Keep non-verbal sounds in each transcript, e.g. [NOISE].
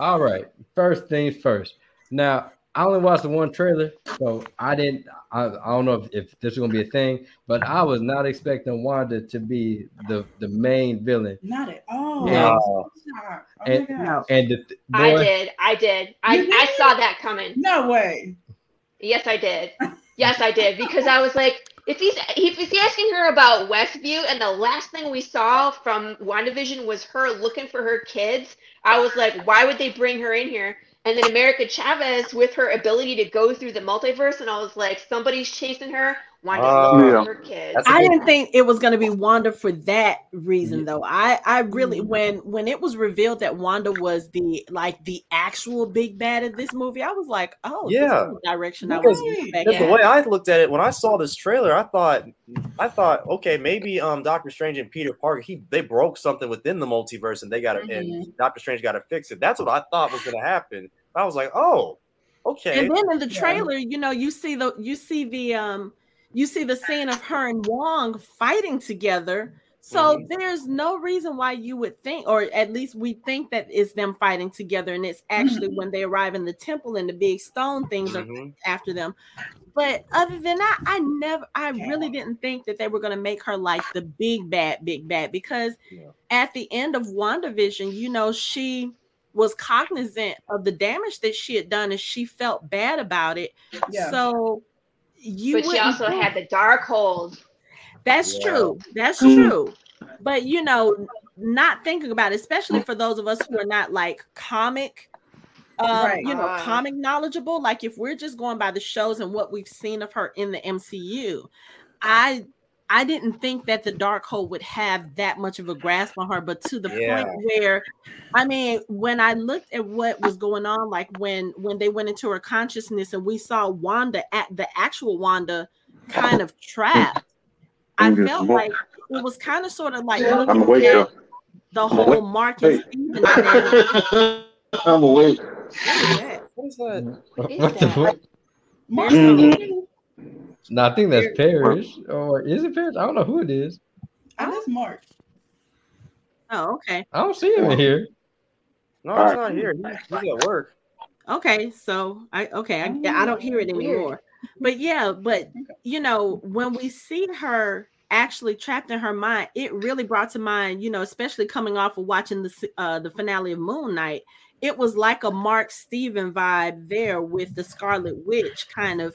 All right. First things first. Now, I only watched the one trailer, so I didn't. I, I don't know if, if this is gonna be a thing, but I was not expecting Wanda to be the the main villain. Not at all. Yeah. Oh and, my gosh. and the th- I did. I did. I, You I saw that coming. No way. Yes, I did. Yes, I did because I was like, if he's if he's asking her about Westview, and the last thing we saw from WandaVision was her looking for her kids, I was like, why would they bring her in here? And then America Chavez with her ability to go through the multiverse, and I was like, somebody's chasing her. Wanda's looking yeah. her kids. That's a I good- didn't think it was going to be Wanda for that reason, Yeah. though. I, I really Mhm. when when it was revealed that Wanda was the like the actual big bad of this movie, I was like, oh, Yeah. this is the direction I Because- was Because expecting. the way I looked at it when I saw this trailer, I thought, I thought, okay, maybe um Doctor Strange and Peter Parker, he they broke something within the multiverse and they got to and Doctor Strange got to fix it. That's what I thought was going to happen. I was like, oh, okay. And then in the Yeah. trailer, you know, you see the you see the um you see the scene of her and Wong fighting together. So Mhm. there's no reason why you would think, or at least we think that it's them fighting together, and it's actually when they arrive in the temple and the big stone things are Mhm. after them. But other than that, I never, I really didn't think that they were going to make her like the big bad, big bad, because Yeah. at the end of WandaVision, you know, she was cognizant of the damage that she had done and she felt bad about it. Yeah. So you but she also think- had the Darkhold. that's Yeah. true. That's true. But you know, not thinking about it, especially for those of us who are not like comic, um, Right. you know, Uh. comic knowledgeable. Like if we're just going by the shows and what we've seen of her in the MCU, I I didn't think that the Darkhold would have that much of a grasp on her, but to the Yeah. point where I mean, when I looked at what was going on, like when when they went into her consciousness and we saw Wanda at the actual Wanda kind of trapped, I felt Well, like it was kind of sort of like I'm looking awake, at yo. the I'm whole awake. Mark Hey. [LAUGHS] I'm awake. What is that? What is that? What is what the that? fuck? There's Mhm. something- No, I think that's There- Parrish, or is it Parrish? I don't know who it is. Oh, that's Mark. Oh, okay. I don't see him in here. No, All it's not here. He's he's at work. Okay, so I okay, I, I don't hear it anymore. But yeah, but you know, when we see her actually trapped in her mind, it really brought to mind, you know, especially coming off of watching the uh the finale of Moon Knight, it was like a Mark Steven vibe there with the Scarlet Witch kind of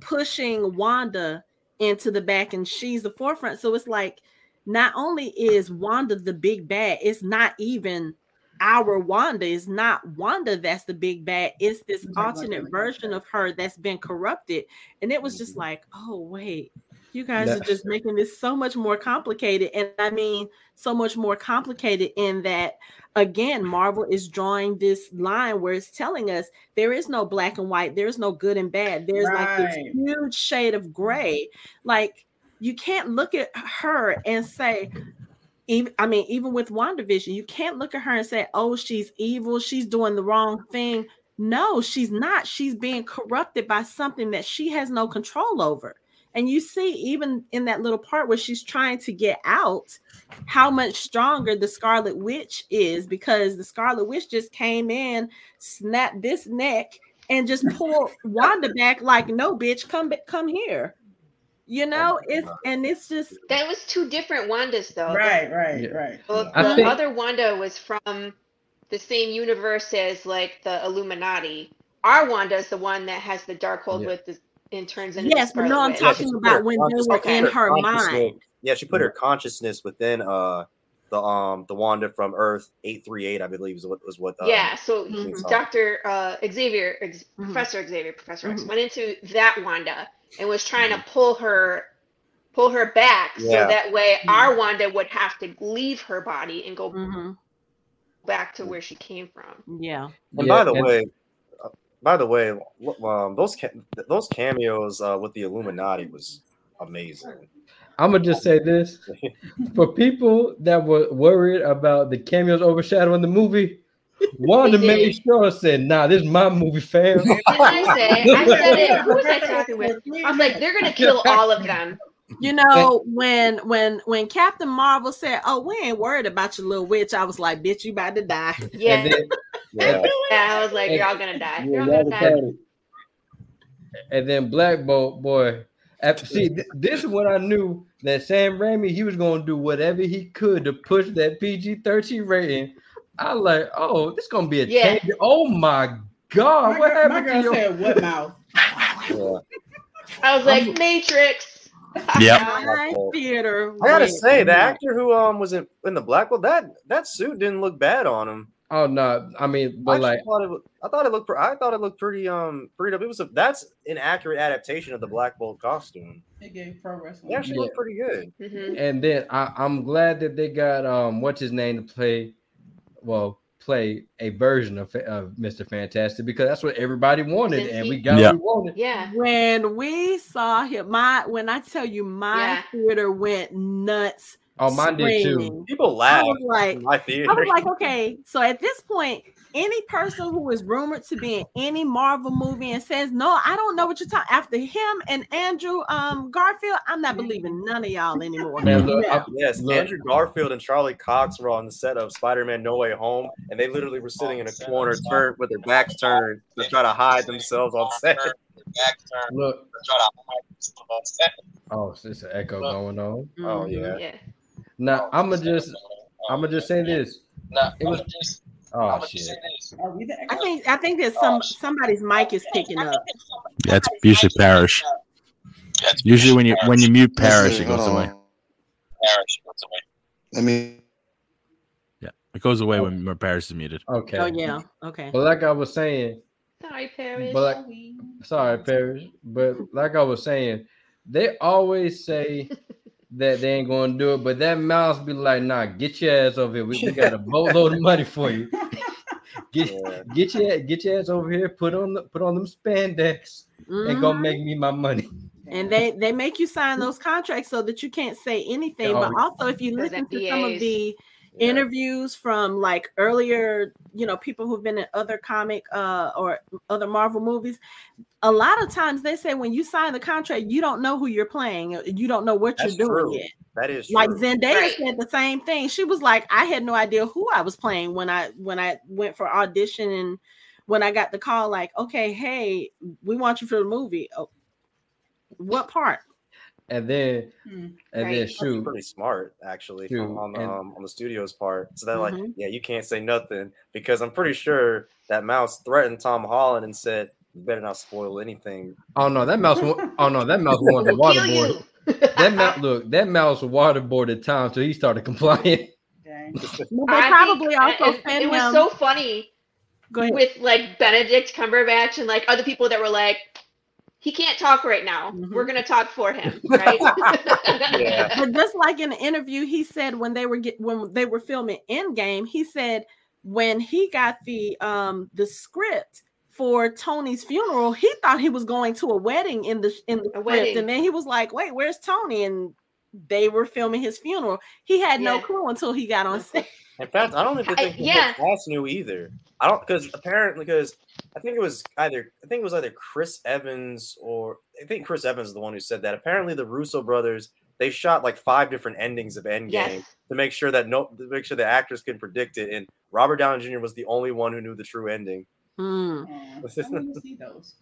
pushing Wanda into the back and she's the forefront. So it's like not only is Wanda the big bad, it's not even our Wanda is not Wanda that's the big bad. It's this alternate version of her that's been corrupted. And it was just mm-hmm. like, oh, wait, you guys are just making this so much more complicated. And I mean, so much more complicated in that, again, Marvel is drawing this line where it's telling us there is no black and white, there's no good and bad. There's like this huge shade of gray. Like, you can't look at her and say, even I mean, even with WandaVision, you can't look at her and say, oh, she's evil, she's doing the wrong thing. No, she's not. She's being corrupted by something that she has no control over. And you see, even in that little part where she's trying to get out, how much stronger the Scarlet Witch is because the Scarlet Witch just came in, snapped this neck, and just [LAUGHS] pulled Wanda back like, no, bitch, come come here. You oh know, it's and it's just That was two different Wandas, though. Right, right, Yeah. right. The, I the think- other Wanda was from the same universe as like the Illuminati. Our Wanda is the one that has the Darkhold Yeah. with the and turns into yes, but no, I'm Witch. talking she about put when they were consciousness- in her consciousness- mind. Yeah, she put her consciousness within uh the um the Wanda from Earth eight three eight, I believe, is what was what. Uh, yeah, so Mhm. Doctor uh, Xavier, ex- Mhm. Professor Xavier, Professor X Mhm. went into that Wanda and was trying to pull her, pull her back, Yeah. so that way our Wanda would have to leave her body and go Mhm. back to where she came from. Yeah. And Yeah, by the and- way, by the way, um, those ca- those cameos uh, with the Illuminati was amazing. I'm gonna just say this [LAUGHS] for people that were worried about the cameos overshadowing the movie. Wanda They made did. sure said, "Nah, this is my movie, fam." Didn't I say? I said it. Who was I talking with? I'm like, they're gonna kill all of them. You know, when when when Captain Marvel said, "Oh, we ain't worried about your little witch," I was like, "Bitch, you about to die." Yeah, And then, I Yeah. feel I was like, you're all gonna die. You're all gonna die. And then Black Bolt, boy. After, see, th- this is when I knew that Sam Raimi he was gonna do whatever he could to push that PG thirteen rating. I like, oh, this gonna be a Yeah. change. Oh my god, My, what girl, my happened to girl your? said, "What mouth?" Yeah. I was like, Matrix. Yeah. [LAUGHS] Theater. I gotta say, the actor who um was in, in the Black Bolt, that that suit didn't look bad on him. Oh no, I mean, but actually like, thought it, was- I thought it looked, pre- I thought it looked pretty um pretty. It was a that's an accurate adaptation of the Black Bolt costume. It gave pro wrestling. It actually Yeah. looked pretty good. Mhm. and then I, I'm glad that they got um what's his name to play, well, play a version of, of Mr. Fantastic because that's what everybody wanted, and we got Yeah. what we wanted. Yeah. When we saw him, my when I tell you my Yeah. theater went nuts. Oh, mine did too. screaming. People I laugh was like, in my theater. I was like, okay, so at this point, any person who is rumored to be in any Marvel movie and says, no, I don't know what you're talking after him and Andrew um Garfield, I'm not believing none of y'all anymore. Man, look, Yeah. I- Yes, Look. Andrew Garfield and Charlie Cox were on the set of Spider-Man: No Way Home, and they literally were sitting in a corner, turned with their backs turned, to try to hide themselves on set. look. Oh, it's an echo going on. Oh Mhm. yeah, Yeah. Now I'm gonna just, I'm gonna just say this. No, it was, just oh shit. Are we the I think I think that some somebody's mic is picking up. That's usually Parish. Usually when you when you mute Parish, it Hold goes away. I mean, Yeah, it goes away oh. when when Parish is muted. Okay. Oh yeah, okay. But like I was saying, Sorry, Paris. but like, sorry, Paris. But like I was saying, they always say [LAUGHS] that they ain't gonna do it, but that mouse be like, nah, get your ass over here. We, we got a [LAUGHS] boatload of money for you. [LAUGHS] Get yeah. get your get your ass over here. Put on the put on them spandex and go Mhm. make me my money. And they they make you sign those contracts so that you can't say anything. But Oh. also, if you listen to some of the Yeah. interviews from like earlier, you know, people who've been in other comic uh or other Marvel movies, a lot of times they say when you sign the contract, you don't know who you're playing, you don't know what That's you're doing true. yet. That is Like true. Zendaya Right. said the same thing. She was like, I had no idea who I was playing when I when I went for audition and when I got the call, like, okay, hey, we want you for the movie. Oh, what part? And then Hmm. and then Right. That's shoot. pretty smart actually Shoot, on the and- um, on the studio's part. So they're like, Mhm. yeah, you can't say nothing because I'm pretty sure that mouse threatened Tom Holland and said, "You better not spoil anything." Oh no, that mouse. Oh no, that mouse wanted to waterboard. That mouse. Look, that mouse waterboarded Tom till he started complying. Dang. Well, they think- probably also and sent it was so funny with like Benedict Cumberbatch and like other people that were like, he can't talk right now. Mhm. We're gonna talk for him, [LAUGHS] right? Yeah. but just like in the interview, he said when they were get, when they were filming Endgame, he said when he got the um the script for Tony's funeral, he thought he was going to a wedding in the in the script, wedding. and then he was like, "Wait, where's Tony?" And they were filming his funeral. He had no clue until he got on set. [LAUGHS] In fact, I don't even I- think the yeah. whole cast knew either. I don't because apparently because I think it was either I think it was either Chris Evans or I think Chris Evans is the one who said that. Apparently, the Russo brothers they shot like five different endings of Endgame yes. to make sure that no to make sure the actors could predict it. And Robert Downey Jr. was the only one who knew the true ending. Aw, I want to [LAUGHS] see those.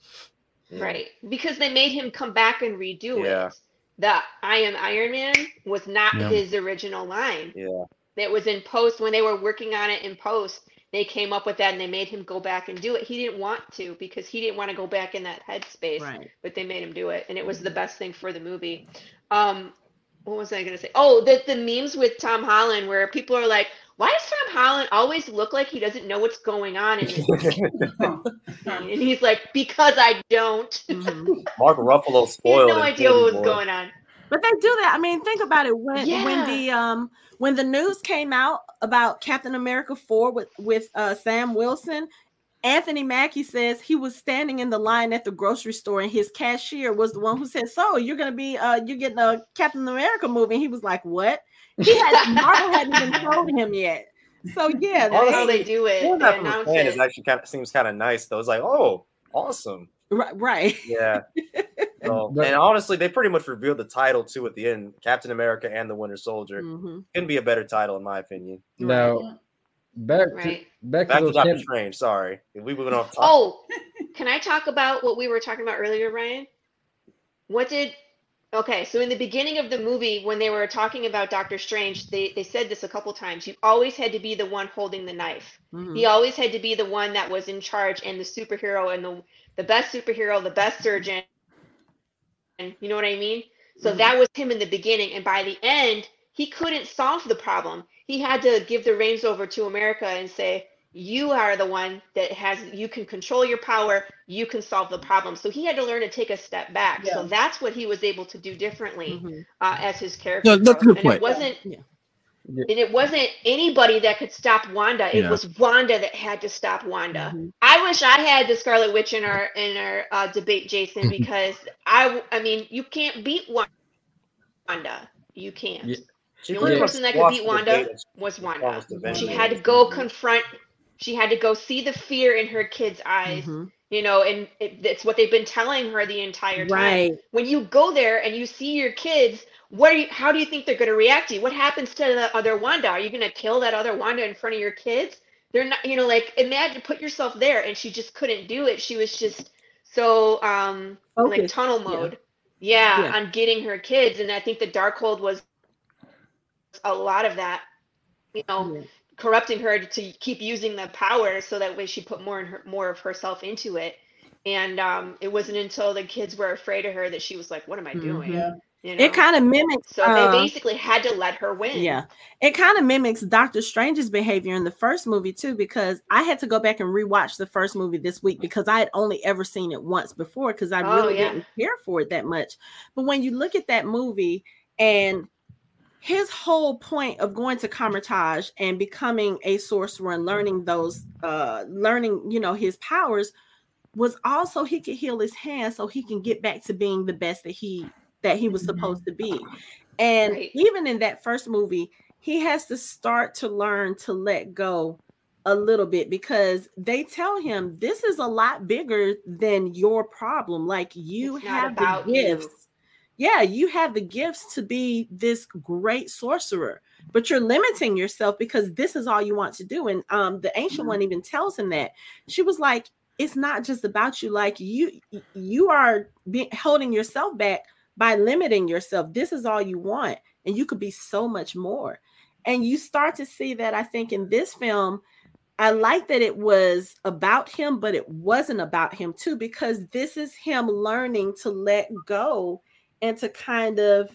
Yeah. Right. Because they made him come back and redo Yeah. it. The I am Iron Man was not Yeah. his original line. Yeah, It was in post when they were working on it in post. They came up with that and they made him go back and do it. He didn't want to because he didn't want to go back in that headspace, Right. but they made him do it, and it was the best thing for the movie. Um, what was I gonna say? Oh, the the memes with Tom Holland where people are like, "Why does Tom Holland always look like he doesn't know what's going on in this [LAUGHS] And he's like, "Because I don't." Mhm. [LAUGHS] Mark Ruffalo He had spoiled. no idea what was going on. But they do that. I mean, think about it. When when the um when the news came out about Captain America 4 with with uh Sam Wilson, Anthony Mackie says he was standing in the line at the grocery store and his cashier was the one who said, "So, you're going to be uh you're getting a Captain America movie." And he was like, "What?" He had Marvel hadn't even told him yet. So, yeah, That's they- how they do it. Doing They that from a announce fan it. is actually kind of seems kind of nice though. It's like, oh, awesome. right, right. Yeah. [LAUGHS] So, and honestly, they pretty much revealed the title too at the end: Captain America and the Winter Soldier. Mhm. Couldn't be a better title in my opinion. No. back to Right. back to Back to those Doctor ten- Strange. Sorry, we were gonna. Talk. Oh, can I talk about what we were talking about earlier, Ryan? What did okay, so in the beginning of the movie, when they were talking about Doctor Strange, they, they said this a couple times. You always had to be the one holding the knife. Mhm. He always had to be the one that was in charge and the superhero and the the best superhero, the best surgeon. And you know what I mean? So Mhm. that was him in the beginning. And by the end, he couldn't solve the problem. He had to give the reins over to America and say, you are the one that has you can control your power you can solve the problem so he had to learn to take a step back so that's what he was able to do differently Mhm. uh, as his character No, that's a good and point. it wasn't Yeah. Yeah. and it wasn't anybody that could stop wanda it Yeah. was wanda that had to stop wanda Mhm. i wish i had the scarlet witch in our in our uh, debate jason because i i mean you can't beat wanda you can't Yeah. She the only person that could beat Wanda was wanda She she had to go confront she had to go see the fear in her kids eyes Mhm. you know and it, it's what they've been telling her the entire time Right. when you go there and you see your kids what are you how do you think they're going to react to you what happens to the other wanda are you going to kill that other wanda in front of your kids they're not you know like imagine put yourself there and she just couldn't do it she was just so um like Focused, tunnel yeah. mode yeah, Yeah. on getting her kids and i think the darkhold was a lot of that you know Yeah. Corrupting her to keep using the power so that way she put more and her more of herself into it and um it wasn't until the kids were afraid of her that she was like what am i doing Mhm. You know It kind of mimics. so they basically had to let her win Yeah, it kind of mimics Doctor Strange's behavior in the first movie too, because I had to go back and rewatch the first movie this week because I had only ever seen it once before because I Oh, really yeah. didn't care for it that much. But when you look at that movie and his whole point of going to Kamar-Taj and becoming a sorcerer and learning those, uh, learning, you know, his powers was also he could heal his hand so he can get back to being the best that he that he was Mhm. supposed to be. And Right. even in that first movie, he has to start to learn to let go a little bit because they tell him this is a lot bigger than your problem. Like you It's have about the you. Yeah, you have the gifts to be this great sorcerer, but you're limiting yourself because this is all you want to do. And um, the ancient Mhm. one even tells him that she was like, "It's not just about you. Like you, you are be- holding yourself back by limiting yourself. This is all you want, and you could be so much more." And you start to see that. I think in this film, I like that it was about him, but it wasn't about him too, because this is him learning to let go and to kind of,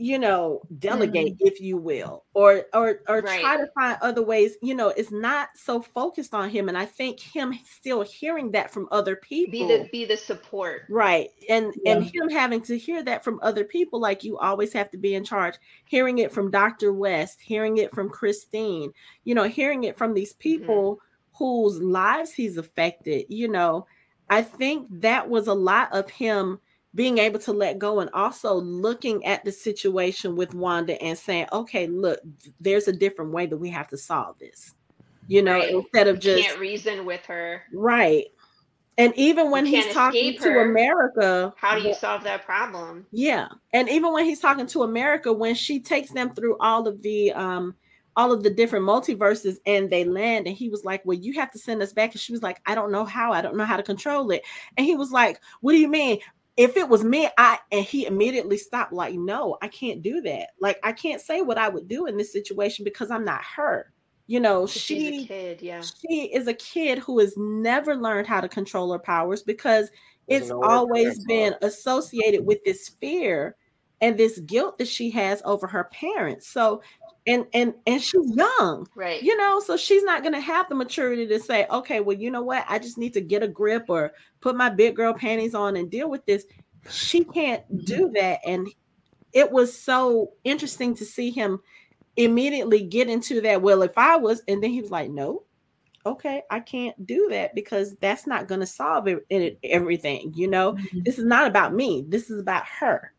you know, delegate, mm-hmm. if you will, or or or try to find other ways. You know, it's not so focused on him, and I think him still hearing that from other people. be the be the support Right. And and him having to hear that from other people, like you always have to be in charge, hearing it from Dr. West, hearing it from Christine, you know, hearing it from these mm-hmm. people whose lives he's affected, you know, I think that was a lot of him being able to let go and also looking at the situation with Wanda and saying, okay, look, there's a different way that we have to solve this. You know, Right. instead of you just can't reason with her right. And even when he's talking escape to. America, how do you the- solve that problem yeah, and even when he's talking to America, when she takes them through all of the um all of the different multiverses and they land, and he was like, Well, you have to send us back. And she was like, I don't know how, I don't know how to control it. And he was like, What do you mean? If it was me, I and he immediately stopped, like, No, I can't do that. Like, I can't say what I would do in this situation because I'm not her. You know, 'Cause she's a she kid yeah she is a kid who has never learned how to control her powers because Doesn't it's know always been associated with this fear and this guilt that she has over her parents. So and and and she's young right. you know so she's not going to have the maturity to say okay well you know what? I just need to get a grip or put my big girl panties on and deal with this. She can't do that and it was so interesting to see him immediately get into that well if i was and then he was like no okay i can't do that because that's not going to solve it, it- everything you know? Mhm. this is not about me this is about her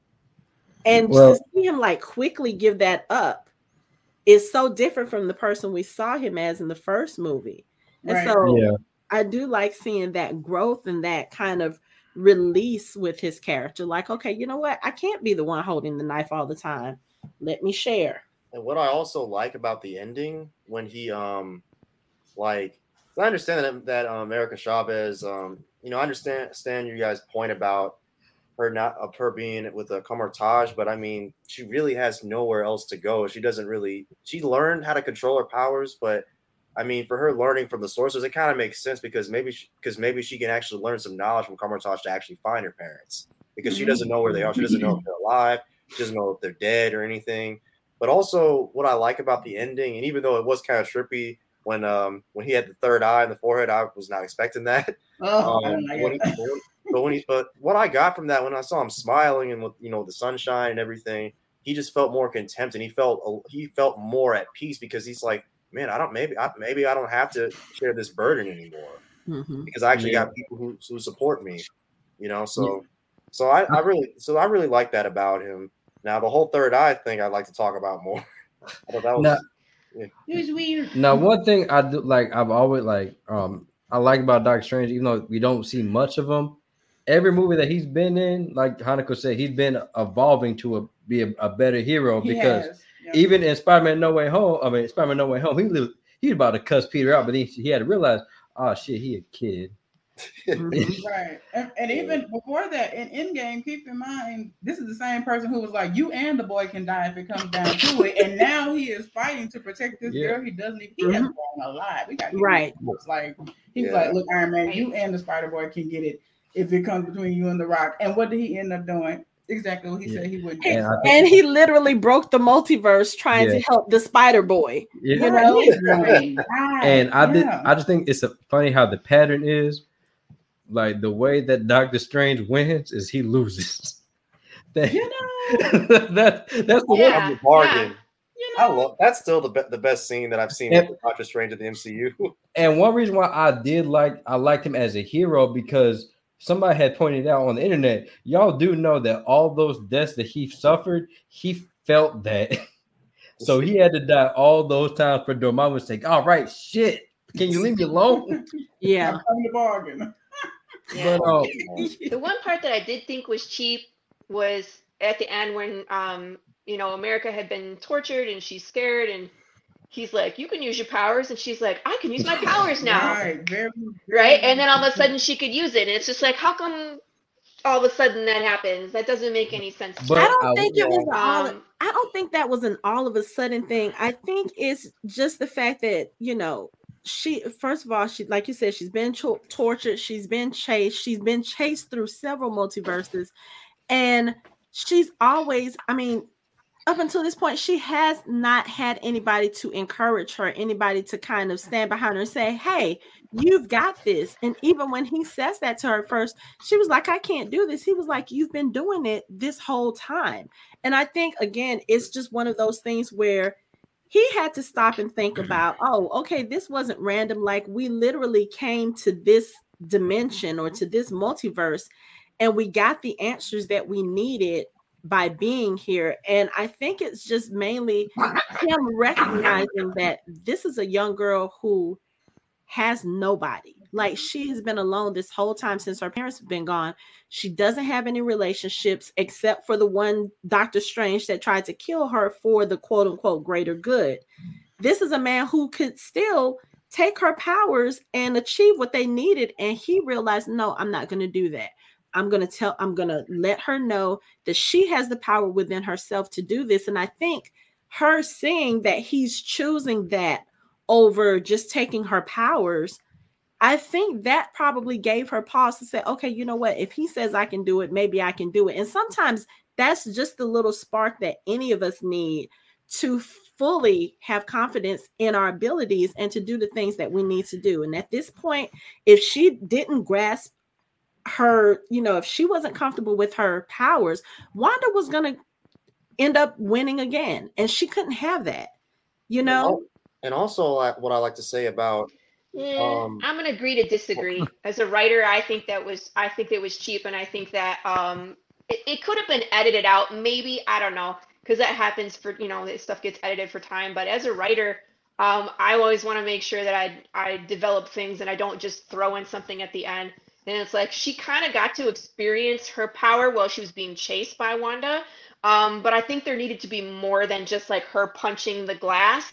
and Well- to see him like quickly give that up is so different from the person we saw him as in the first movie. And Right. so Yeah. i do like seeing that growth and that kind of release with his character. Like okay you know what? I can't be the one holding the knife all the time. Let me share. And what I also like about the ending when he um like I understand that that um, America Chavez um you know I understand understand you guys point about her not of her being with a Kamar-Taj, but I mean she really has nowhere else to go. She doesn't really she learned how to control her powers, but I mean for her learning from the sources, it kind of makes sense because maybe because maybe she can actually learn some knowledge from Kamar-Taj to actually find her parents because she doesn't know where they are. She doesn't know if they're alive. She doesn't know if they're dead or anything. But also, what I like about the ending, and even though it was kind of trippy when um when he had the third eye in the forehead, I was not expecting that. Oh, Um, when he- but when he, but what I got from that when I saw him smiling and with you know the sunshine and everything, he just felt more contempt and he felt he felt more at peace because he's like, man, I don't maybe I, maybe I don't have to share this burden anymore Mhm. because I actually Yeah. got people who, who support me, you know. So, so I, I really, so I really like that about him. Now the whole third eye thing, I'd like to talk about more. [LAUGHS] I thought that was Now- It was weird. Now, one thing I do like, I've always like, um, I like about Doctor Strange, even though we don't see much of him. Every movie that he's been in, like Hanako said, he's been evolving to a, be a, a better hero He because has. Yeah. even in Spider-Man No Way Home, I mean Spider-Man No Way Home, he li- he was about to cuss Peter out, but he, he had to realize, oh shit, he a kid. [LAUGHS] Right. And, and even before that, in Endgame, keep in mind, this is the same person who was like, you and the boy can die if it comes down to it. And now he is fighting to protect this Yeah. girl. He doesn't even, he has mm-hmm. grown a lot. We got Right. It's like, he was Yeah. like, look, Iron Man, you and the Spider Boy can get it if it comes between you and the rock. And what did he end up doing? Exactly what he Yeah. said he wouldn't And do. And he literally broke the multiverse trying Yeah. to help the Spider Boy. yeah. You know? Right. Right. and I did, I just think it's a, funny how the pattern is. Like the way that Doctor Strange wins is he loses. [LAUGHS] That, you know, [LAUGHS] that that's the Yeah. one. a bargain. you I love that's still the be- the best scene that I've seen Yep. with Doctor Strange in the MCU. [LAUGHS] And one reason why I did like I liked him as a hero because somebody had pointed out on the internet, y'all do know that all those deaths that he suffered, he felt that. [LAUGHS] so he had to die all those times for Dormammu's sake. All right, shit. Can you leave me alone? [LAUGHS] Yeah. I'm coming to bargain. [LAUGHS] Yeah. But um, the one part that I did think was cheap was at the end when um you know America had been tortured and she's scared and he's like you can use your powers and she's like I can use my [LAUGHS] powers now Right. Very, right and then all of a sudden she could use it and it's just like how come all of a sudden that happens that doesn't make any sense But. I don't I- think it was an all. Um, I don't think that was an all of a sudden thing. I think it's just the fact that you know she. First of all, she like you said, she's been to- tortured. She's been chased. She's been chased through several multiverses, and she's always. I mean, up until this point, she has not had anybody to encourage her, anybody to kind of stand behind her and say, "Hey, you've got this." And even when he says that to her first, she was like, "I can't do this." He was like, "You've been doing it this whole time." And I think again, it's just one of those things where he had to stop and think [CLEARS THROAT] about, oh, okay, this wasn't random. Like we literally came to this dimension or to this multiverse, and we got the answers that we needed by being here. And I think it's just mainly him recognizing that this is a young girl who has nobody. Like she has been alone this whole time since her parents have been gone. She doesn't have any relationships except for the one Doctor Strange that tried to kill her for the quote unquote greater good. This is a man who could still take her powers and achieve what they needed. And he realized, no, I'm not going to do that. I'm going to tell, I'm going to let her know that she has the power within herself to do this. And I think her seeing that he's choosing that over just taking her powers, I think that probably gave her pause to say, okay, you know what? If he says I can do it, maybe I can do it. And sometimes that's just the little spark that any of us need to fully have confidence in our abilities and to do the things that we need to do. And at this point, if she didn't grasp her, you know, if she wasn't comfortable with her powers, Wanda was going to end up winning again. And she couldn't have that, you know? and also like, what I like to say about Yeah, Um, I'm gonna agree to disagree. [LAUGHS] As a writer, I think that was I think it was cheap, and I think that um it, it could have been edited out. Maybe I don't know because that happens for you know this stuff gets edited for time. But as a writer, um, I always want to make sure that I I develop things and I don't just throw in something at the end. And it's like she kind of got to experience her power while she was being chased by Wanda. Um, but I think there needed to be more than just like her punching the glass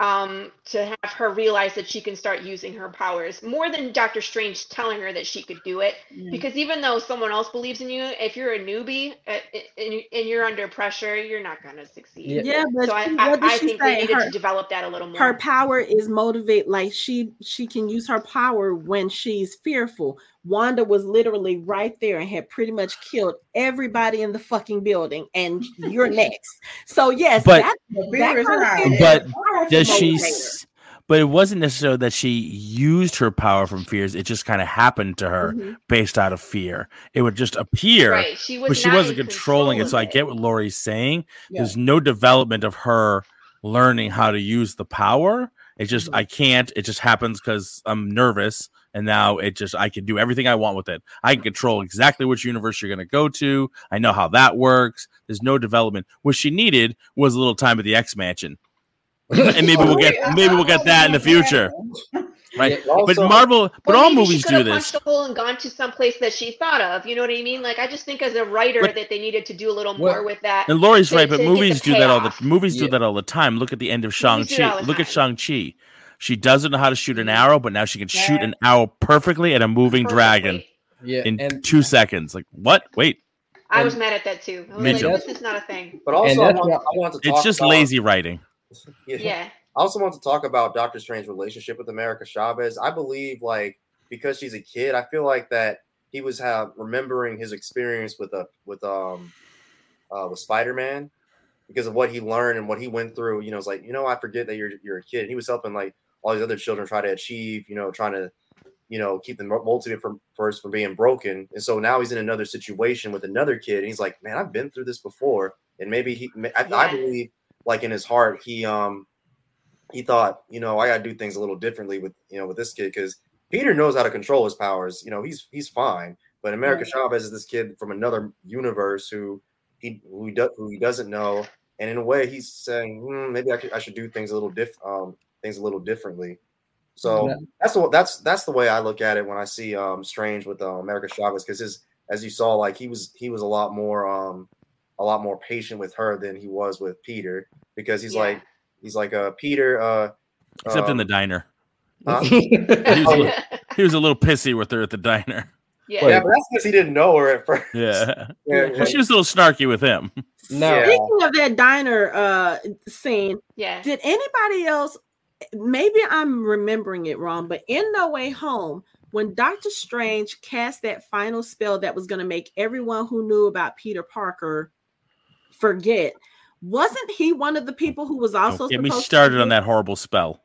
um, to have her realize that she can start using her powers more than Doctor Strange telling her that she could do it. Yeah. Because even though someone else believes in you, if you're a newbie uh, and and you're under pressure, you're not going to succeed. Yeah. Yeah, but So I, she- I, what I think they say? needed Her, to develop that a little more. her power is motivate like she she can use her power when she's fearful. Wanda was literally right there and had pretty much killed everybody in the fucking building, and you're [LAUGHS] next. So yes, But- that, The fear kind of high. fear is But Does she? s- But it wasn't necessarily that she used her power from fears. It just kind of happened to her Mhm. based out of fear. It would just appear, right. She was but she wasn't in controlling it. control So I get what Lori's saying. Yeah. There's no development of her learning how to use the power. It just Mm-hmm. I can't. It just happens because I'm nervous, and now it just I can do everything I want with it. I can control exactly which universe you're going to go to. I know how that works. There's no development. What she needed was a little time at the X Mansion, and maybe we'll get [LAUGHS] maybe we'll get that in the future, [LAUGHS] right? Yeah, But Marvel, but all maybe she movies do this. punched a hole and gone to some place that she thought of. You know what I mean? Like I just think as a writer But- that they needed to do a little Well- more with that. And Laurie's to- right, but movies do that all the payoff. movies do that all the time. Look at the end of Shang Movies do it all Chi. Look at. Shang Chi. She doesn't know how to shoot an arrow, but now she can shoot an arrow perfectly at a moving dragon yeah, in and two seconds. Like what? Wait, I And- was mad at that too. I was like, this is not a thing. But also, I want, I want to talk it's just about- lazy writing. [LAUGHS] Yeah. Yeah. I also want to talk about Doctor Strange's relationship with America Chavez. I believe, like, because she's a kid, I feel like that he was have remembering his experience with a with um uh with Spider Man because of what he learned and what he went through. You know, it's like you know I forget that you're you're a kid. And he was helping like all these other children try to achieve. You know, trying to you know keep the multitude from first from being broken. And so now he's in another situation with another kid. And he's like, man, I've been through this before. And maybe he, I, I believe, like in his heart, he um he thought, you know, I got to do things a little differently with, you know, with this kid because Peter knows how to control his powers. You know, he's he's fine. But America Chavez is this kid from another universe who he who he, do, who he doesn't know, and in a way, he's saying hmm, maybe I, could, I should do things a little diff um, things a little differently. So Yeah. that's the that's that's the way I look at it when I see um Strange with uh, America Chavez because his as you saw like he was he was a lot more um a lot more patient with her than he was with Peter because he's Yeah. like he's like uh Peter uh Except in um, the diner. huh? [LAUGHS] He was, a little, he was a little pissy with her at the diner. yeah. yeah, but that's because he didn't know her at first. Yeah. [LAUGHS] Yeah, Well, she was a little snarky with him. now Yeah. Speaking of that diner uh scene, yeah. did anybody else maybe I'm remembering it wrong, but in No Way Home, when Doctor Strange cast that final spell that was going to make everyone who knew about Peter Parker forget, wasn't he one of the people who was also Don't get me supposed to started on that horrible spell.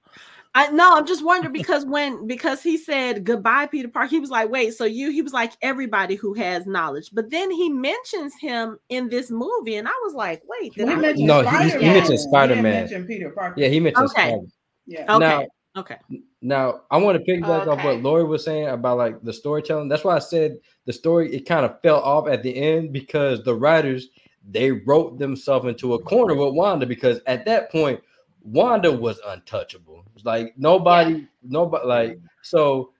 I no, I'm just wondering because when because he said goodbye, Peter Parker, he was like, wait, so you he was like everybody who has knowledge, but then he mentions him in this movie, and I was like, wait, did We I? mentioned No, he- he Spider-Man. mentioned didn't Spider-Man. mention Peter Parker. yeah, he mentioned Okay. Spider- Yeah. Okay, Now, okay, Now, I want to piggyback off Okay. what Lori was saying about like the storytelling. That's why I said the story it kind of fell off at the end because the writers they wrote themselves into a corner with Wanda because at that point Wanda was untouchable. It's like nobody, nobody like so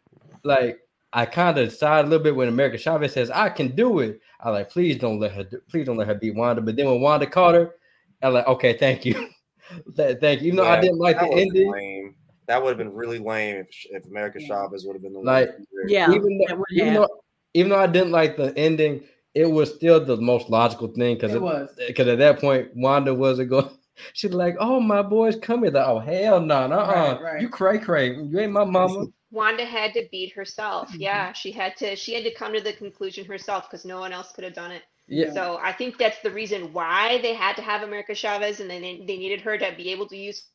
like I kind of sighed a little bit when America Chavez says I can do it. I like please don't let her do, please don't let her beat Wanda. But then when Wanda caught her, I like okay, thank you, Th- [LAUGHS] thank you. Even though I didn't like the ending, lame. That would have been really lame if, if America Yeah. Chavez would have been the Like, yeah, even though, would even though even though I didn't like the ending, it was still the most logical thing because It was. because at that point Wanda wasn't going. [LAUGHS] She's like, "Oh, my boy's coming." Like, oh hell no, no, Right, right. you cray cray, you ain't my mama. [LAUGHS] Wanda had to beat herself. Mhm. Yeah, she had to. She had to come to the conclusion herself because no one else could have done it. Yeah, So I think that's the reason why they had to have America Chavez, and then they, they needed her to be able to use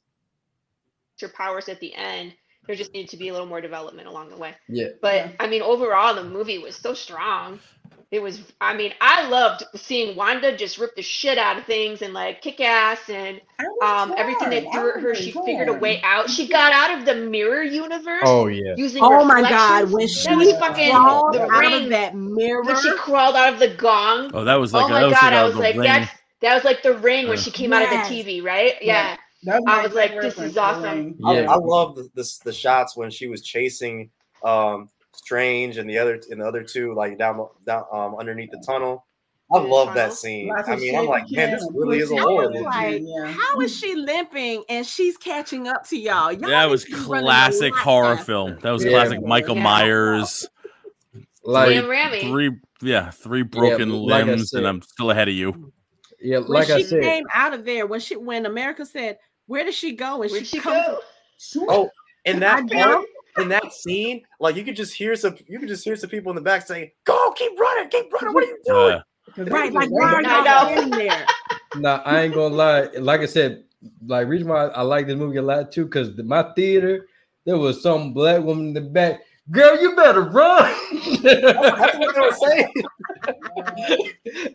her powers at the end. There just needed to be a little more development along the way. yeah. But Yeah. I mean, overall, the movie was so strong. It was. I mean, I loved seeing Wanda just rip the shit out of things and like kick ass and I was um everything that torn. threw I her. was She figured a way out. She got out of the mirror universe Oh yeah. using. Oh my god, reflections. when That she was fucking crawled the out of that mirror, when she crawled out of the gong. Oh, that was like oh my god, like I a- was like, ring. that's that was like the ring when she came out of the TV, right? Yeah. That I was like, this is awesome. Ring. I, Yeah. I love the, this the shots when she was chasing um Strange and the other and the other two like down down um underneath the tunnel. I love that scene. Lots I mean, I'm like, man, this really is a horror movie. Like, Yeah. how is she limping and she's catching up to y'all? y'all That was to be running a classic lot horror faster. film. That was Yeah. classic Michael Yeah. Myers. Like Liam Three, yeah, three broken like limbs, said. and I'm still ahead of you. yeah, When like I she said, came out of there, when she when America said, "Where did she go?" and Where'd she comes- go? [LAUGHS] Oh, in that know. part, in that scene, like you could just hear some, you could just hear some people in the back saying, "Go, keep running, keep running. What are you doing?" Uh, right? Like, why are y'all in there? Nah, I ain't gonna lie. Like I said, like reason why I like this movie a lot too, because my theater there was some black woman in the back. Girl, you better run. That's what they were saying.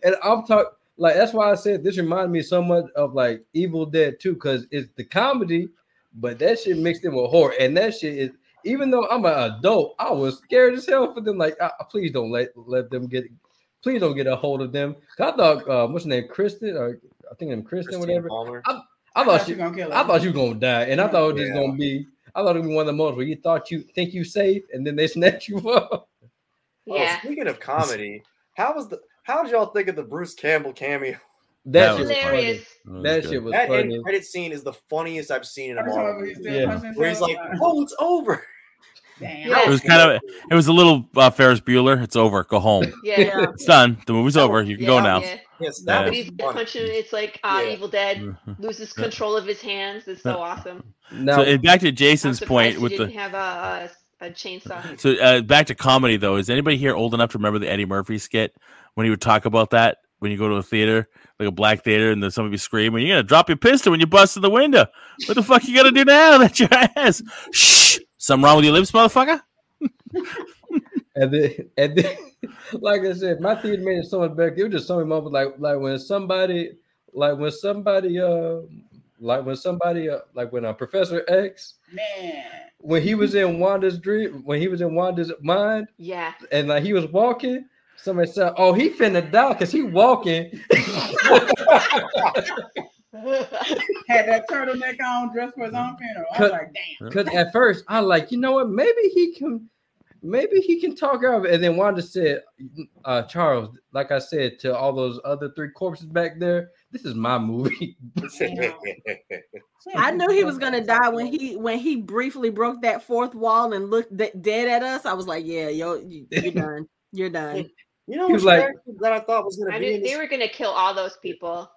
[LAUGHS] and I'm talking like that's why I said this reminded me so much of like Evil Dead 2 because it's the comedy, but that shit mixed in with horror, and that shit is. Even though I'm an adult, I was scared as hell for them. Like, uh, please don't let let them get, please don't get a hold of them. 'Cause I thought, uh, what's her name, Kristen, or I think I'm Kristen, Christine whatever. Palmer. I I thought thought you gonna kill. I thought you were gonna die, and I thought it was just Yeah. gonna be. I thought it would be one of the moments where you thought you think you safe, and then they [LAUGHS] snatch you up. Yeah. Oh, speaking of comedy, how was the? How did y'all think of the Bruce Campbell cameo? That, That shit was funny. Hilarious. was That good. shit was That funny. end credit scene is the funniest I've seen in a Every Marvel time he's movie. still Yeah. Where he's like, "Oh, it's over." Damn. It was kind of, it was a little uh, Ferris Bueller. It's over. Go home. Yeah. [LAUGHS] It's done. The movie's over. You can go now. Yeah. Yes, Yeah. that But was he's punching. It's like uh, Yeah. Evil Dead loses control of his hands. It's so awesome. Now, So back to I'm Jason's surprised point he with didn't the have a, a, a chainsaw. So uh, back to comedy though, is anybody here old enough to remember the Eddie Murphy skit when he would talk about that when you go to a theater, like a black theater, and then somebody be screaming, "You're gonna drop your pistol when you bust in the window. What the fuck you gonna do now? [LAUGHS] That's your ass. Shh. Something wrong with your lips, motherfucker? and then, and then, like I said, my theater made it so much better. It was just so many moments, like like when somebody, like when somebody, uh, like when somebody, uh, like when uh, Professor X, Man. when he was in Wanda's dream, when he was in Wanda's mind, Yeah. and like he was walking. Somebody said, "Oh, he finna die because he walking." [LAUGHS] Had that turtleneck on, dressed for his own funeral. I was like, damn. Because at first I like, you know what? Maybe he can, maybe he can talk out of it. And then Wanda said, uh, "Charles, like I said to all those other three corpses back there, this is my movie." [LAUGHS] I knew he was gonna die when he when he briefly broke that fourth wall and looked de- dead at us. I was like, "Yeah, yo, you, you're done. You're done." [LAUGHS] You know He what was like- that I thought was going I to be knew in they this? were going to kill all those people.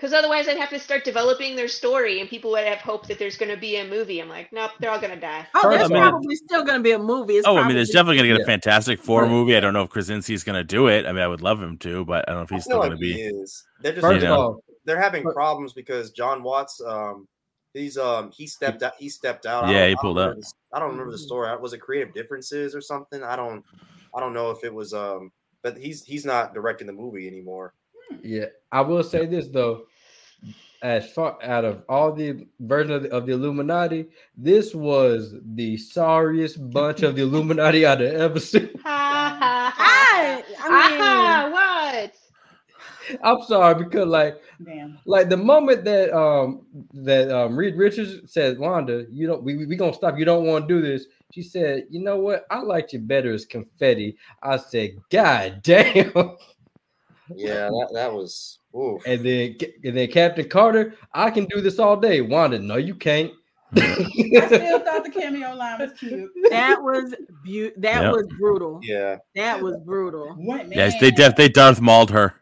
Because otherwise, I'd have to start developing their story, and people would have hope that there's going to be a movie. I'm like, nope, they're all going to die. Oh, there's I mean- probably still gonna be a movie. It's Oh, I mean, there's definitely gonna get a Fantastic Four Right. movie. I don't know if Krasinski's gonna do it. I mean, I would love him to, but I don't know if he's feel still like gonna he be. is. They're just First You of know. all, they're having But- problems because Jon Watts, um, he's um he stepped out. He stepped out. Yeah, he pulled remember out. I don't remember the story. Was it creative differences or something? I don't. I don't know if it was um. But he's he's not directing the movie anymore. yeah, I will say this though. As far out of all the versions of the, of the Illuminati, this was the sorriest bunch of the Illuminati I'd have ever [LAUGHS] seen. Ha ha ha. I, I mean, Aha, what? I'm sorry because like Damn. like the moment that um that um Reed Richards said, Wanda, you don't we, we we gonna stop. You don't want to do this. She said, you know what? I liked you better as confetti. I said, God damn. Yeah, that, that was. Ooh. And then and then Captain Carter, I can do this all day. Wanda, no, you can't. I still thought the cameo line was cute. that was beau- that Yep. was brutal. Yeah. That was brutal. What, man? Yes, they def- they Darth Mauled her.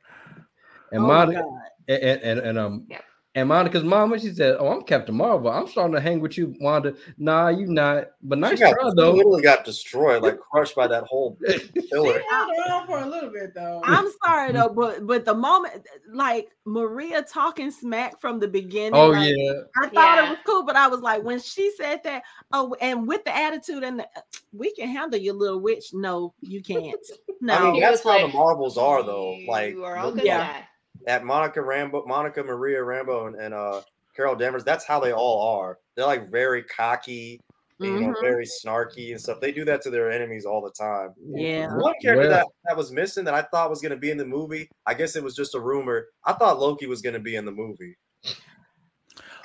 and Oh my Monica God. and, and, and, and um Yep. And Monica's mama, she said, Oh, I'm Captain Marvel. I'm starting to hang with you, Wanda. Nah, you not. But She, nice got, try she though. literally got destroyed, like crushed by that whole [LAUGHS] She held it on for a little bit though. I'm sorry though, but but the moment like Maria talking smack from the beginning, oh like, yeah. I thought it was cool, but I was like, when she said that, oh, and with the attitude and the, we can handle your little witch. No, you can't. No, I mean, that's was how like, the Marvels are, though. Like you are all the- Yeah. die. At Monica Rambo, Monica Maria Rambo, and, and uh Carol Danvers. That's how they all are. They're like very cocky, and, you know, Mhm. very snarky and stuff. They do that to their enemies all the time. yeah. One character Well- that, that was missing that I thought was going to be in the movie. I guess it was just a rumor. I thought Loki was going to be in the movie.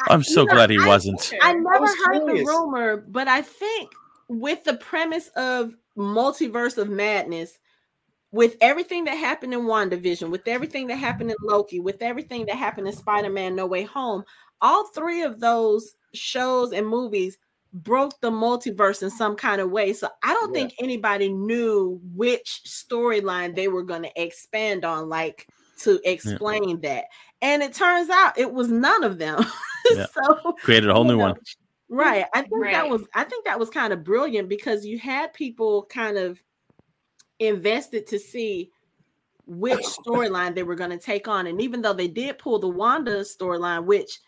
I'm so You know, glad he I- wasn't. I I never was heard the rumor, but I think with the premise of multiverse of madness, with everything that happened in WandaVision, with everything that happened in Loki, with everything that happened in Spider-Man No Way Home, all three of those shows and movies broke the multiverse in some kind of way. So I don't Yeah. think anybody knew which storyline they were going to expand on, like to explain that. And it turns out it was none of them. [LAUGHS] Yeah. so Created a whole new know, one. Right. I think that was I think that was kind of brilliant because you had people kind of invested to see which storyline they were going to take on. And even though they did pull the Wanda storyline, which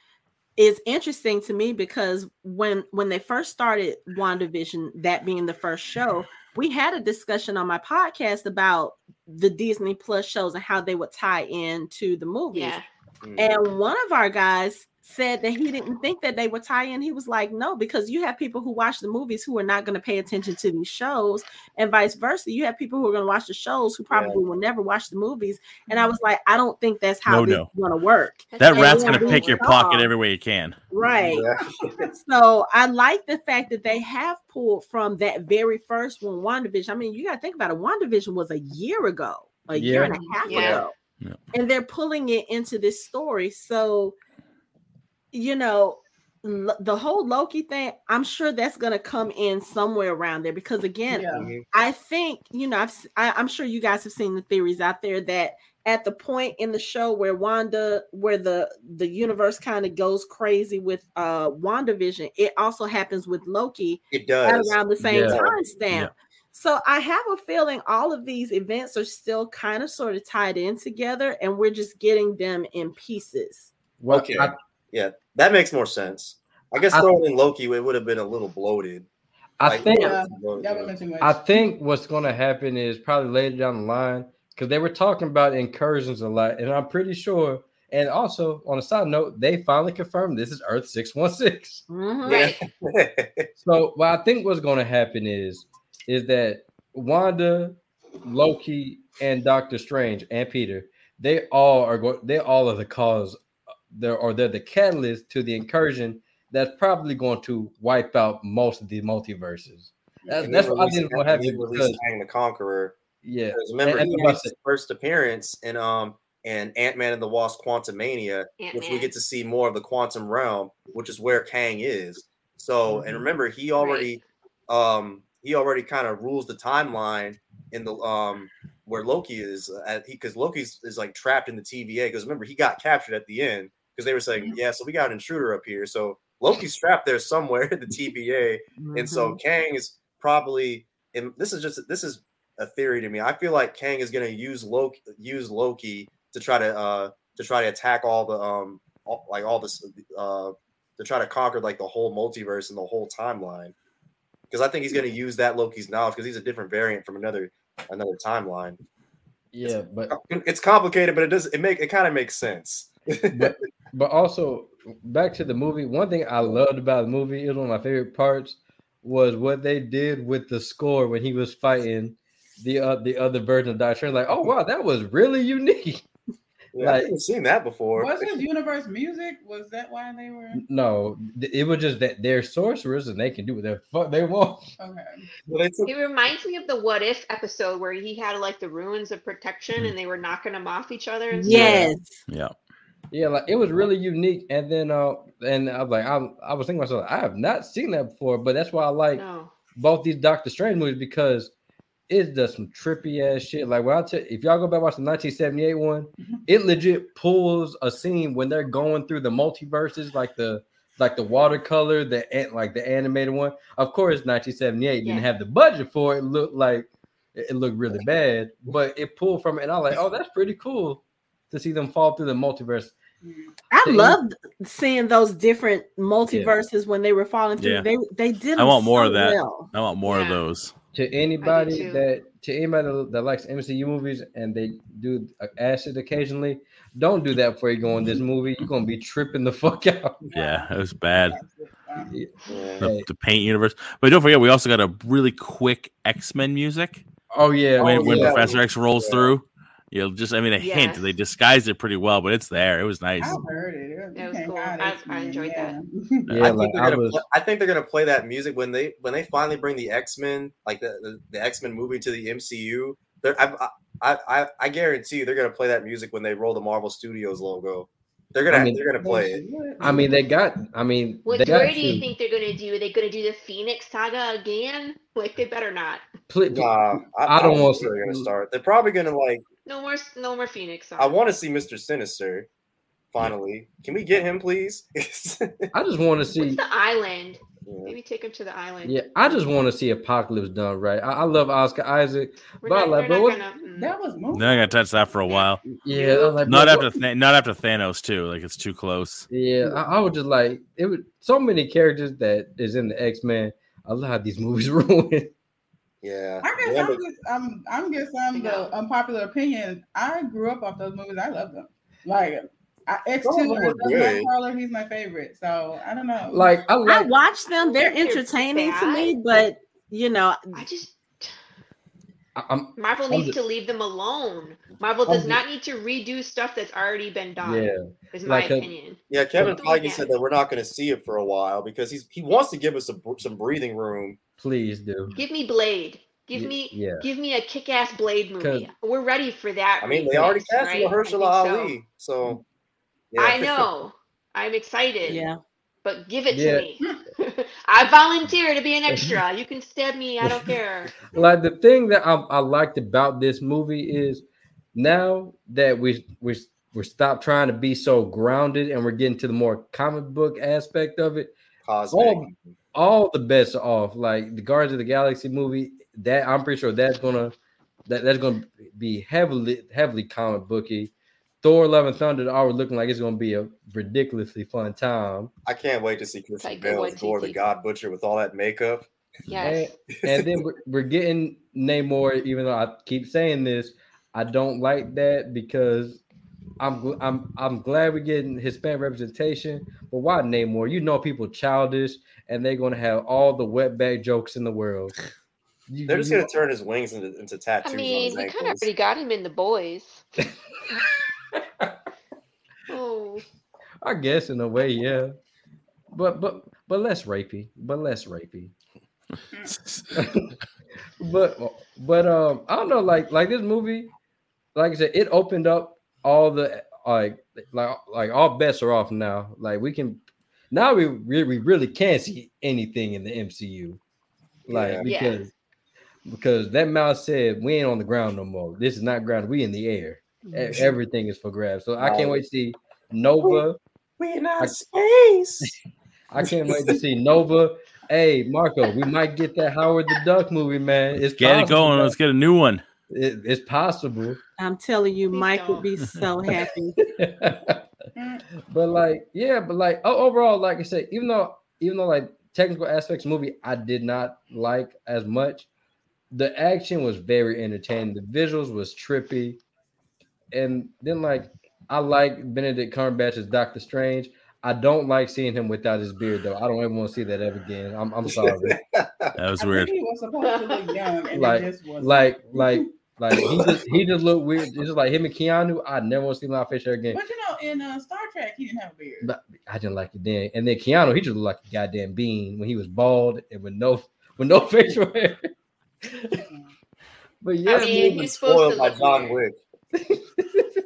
is interesting to me because when when they first started WandaVision, that being the first show, we had a discussion on my podcast about the Disney Plus shows and how they would tie in to the movies. Yeah. Mm. And one of our guys said that he didn't think that they would tie in. He was like, no, because you have people who watch the movies who are not going to pay attention to these shows, and vice versa. You have people who are going to watch the shows who probably will never watch the movies. And I mm-hmm. was like, I don't think that's how No, this no. is going to work. That And rat's gonna pick your saw- pocket every way you can. Right. Yeah. [LAUGHS] So I like the fact that they have pulled from that very first one, WandaVision. I mean, you got to think about it. WandaVision was a year ago, a year and a half Yeah. ago. Yeah. And they're pulling it into this story. So, you know, the whole Loki thing, I'm sure that's going to come in somewhere around there because, again, Yeah. Mhm. I think you know I've s- I, am sure you guys have seen the theories out there that at the point in the show where Wanda where the the universe kind of goes crazy with uh WandaVision, it also happens with Loki It at does. around the same Yeah. time stamp. Yeah. So I have a feeling all of these events are still kind of sort of tied in together, and we're just getting them in pieces. Well, Okay. I, Yeah, that makes more sense. I guess I- throwing in Loki, it would have been a little bloated. I Like, think Yeah. bloated, That yeah. would have been too much. I think what's going to happen is probably later down the line because they were talking about incursions a lot, and I'm pretty sure. And also, on a side note, they finally confirmed this is Earth six one six. Mhm. [LAUGHS] So, what I think what's going to happen is, is that Wanda, Loki, and Doctor Strange and Peter, they all are going. They all are the cause. They're or they're the catalyst to the incursion that's probably going to wipe out most of the multiverses. That's, And that's then what I didn't will and happen then because Kang the Conqueror. yeah, Because remember, And- he and makes his first appearance in um and Ant Man and the Wasp: Quantumania, which we get to see more of the quantum realm, which is where Kang is. So, and Mhm. remember, he already um he already kind of rules the timeline in the um where Loki is at because Loki's is like trapped in the TVA because remember he got captured at the end because they were saying yeah so we got an intruder up here so Loki's trapped there somewhere in the TVA and so Mhm. Kang is probably and this is just this is a theory to me I feel like Kang is going to use Loki use Loki to try to uh to try to attack all the um all, like all this uh to try to conquer like the whole multiverse and the whole timeline because I think he's going to use that Loki's knowledge because he's a different variant from another another timeline. yeah, but It's complicated, but it does it make it kind of makes sense. But but also back to the movie. One thing I loved about the movie, it was one of my favorite parts, was what they did with the score when he was fighting the uh, the other version of Doctor Strange. Like, oh wow, that was really unique. [LAUGHS] Yeah, I Like- haven't seen that before. Was his universe music? Was that why they were No, th- it was just that they're sorcerers and they can do what the fuck they want. [LAUGHS] okay? Well, they took- It reminds me of the What If episode where he had like the ruins of protection Mm. and they were knocking him off each other. And stuff. Yes. Yeah. Yeah, like it was really unique. And then uh and I was like, I, I was thinking myself, I have not seen that before, but that's why I like No. both these Doctor Strange movies because it does some trippy ass shit. Like when I tell if y'all go back and watch the 1978 one, Mhm. it legit pulls a scene when they're going through the multiverses, like the like the watercolor, the like the animated one. Of course, 1978 didn't have the budget for it. It looked like it it looked really bad, but it pulled from it, and I was like, oh, that's pretty cool to see them fall through the multiverse. I Thing- loved seeing those different multiverses when they were falling through. Yeah. They they did. I want them more so of that. well. I want more of those. to anybody that to anybody that likes MCU movies and they do uh, acid occasionally, don't do that before you go in this movie. You're gonna be tripping the [LAUGHS] fuck out. Yeah, it was bad. Yeah. The, the paint universe. But don't forget, we also got a really quick X Men music Oh yeah, when, Oh, when yeah. Professor X rolls Yeah. through. You know, just I mean a Yes. hint. They disguised it pretty well, but it's there. It was nice. I heard it. It, That was cool. out I- X-Men, I enjoyed that. Yeah, I, think they're gonna was. play, I think they're gonna play that music when they when they finally bring the X Men like the, the, the X Men movie to the MCU. They're, I, I I I guarantee you they're gonna play that music when they roll the Marvel Studios logo. They're gonna I mean- they're gonna play it. I mean, they got. I mean, What they got story do you to- think they're gonna do? Are they gonna do the Phoenix Saga again? Like they better not. pl- Nah, I, I I don't don't want think they're gonna start. They're probably gonna like. No more, no more Phoenix. I want to see Mister Sinister. Finally, can we get him, please? I just want to What's see. the island? Yeah. Maybe take him to the island. Yeah, I just want to see Apocalypse done right. I, I love Oscar Isaac. We're But not, like, but what- gonna. mm. that was moving. They're not gonna touch that for a while. Yeah, like, Not but what- after Th- not after Thanos too. Like it's too close. Yeah, I, I was just like it was so many characters that is in the X Men. I love how these movies [LAUGHS] ruined. Yeah. I guess Wanda- I'm just I'm I'm guess I'm Yeah. the unpopular opinion. I grew up off those movies. I love them. Like I, X Some of two, them. Nightcrawler, he's my favorite. So I don't know. Like I I watch them; they're entertaining to me, but you know, I just I- I'm Marvel I'm needs just- to leave them alone. Marvel I'm does just- not need to redo stuff that's already been done. yeah. is my like a- opinion. Yeah, Kevin Feige said that we're not going to see it for a while because he's he wants to give us some some breathing room. Please do. Give me Blade. Give Ye- me yeah. give me a kick-ass Blade movie. We're ready for that. I mean, they already cast right? I Mahershala think Ali, so, yeah. I know. I'm excited. yeah. But give it Yeah. to me. [LAUGHS] I volunteer to be an extra. You can stab me. I don't [LAUGHS] care. Like the thing that I, I liked about this movie is now that we we we're stopped trying to be so grounded and we're getting to the more comic book aspect of it. Cosmic. All, all the bets are off. Like the Guardians of the Galaxy movie, that I'm pretty sure that's gonna that, that's gonna be heavily heavily comic booky. Thor: Love and Thunder are looking like it's gonna be a ridiculously fun time. I can't wait to see Christian Taika Bale as Thor the God Butcher with all that makeup. Yes. And then we're, we're getting Namor, even though I keep saying this, I don't like that because I'm I'm I'm glad we're getting Hispanic representation, but why Namor? You know people childish and they're gonna have all the wetback jokes in the world. You- They're just you- going to turn his wings into, into tattoos I on mean, his we kind of already got him in the boys. [LAUGHS] oh, I guess in a way, yeah. But but but less rapey, but less rapey. [LAUGHS] but but um I don't know, like like this movie, like I said, it opened up all the like like like all bets are off now. Like we can now we really we really can't see anything in the MCU. Like Yeah. Yeah. because because that mouse said we ain't on the ground no more. This is not ground, we in the air. Everything is for grabs. So I can't wait to see Nova. We in I- outer space. [LAUGHS] I can't wait to see Nova. Hey, Marco, we might get that Howard the Duck movie, man. It's Get it going. man. Let's get a new one. It- it's possible. I'm telling you, Please Mike would don't. be so [LAUGHS] happy. [LAUGHS] but like, yeah, but like overall, like I said, even though even though like technical aspects of the movie I did not like as much, the action was very entertaining. The visuals was trippy, and then like I like Benedict Cumberbatch as Doctor Strange. I don't like seeing him without his beard though. I don't ever want to see that ever again. I'm, I'm sorry. [LAUGHS] That was I weird. think he was supposed to look young, and Like- it just was like like like he just he just looked weird. It's just like him and Keanu. I never want to see my face hair again. But you know, in uh, Star Trek, he didn't have a beard. But I didn't like it then. And then Keanu, he just looked like a goddamn bean when he was bald and with no with no [LAUGHS] facial hair. but yeah, I mean, He was he's supposed to spoiled by look John weird. Wick. [LAUGHS]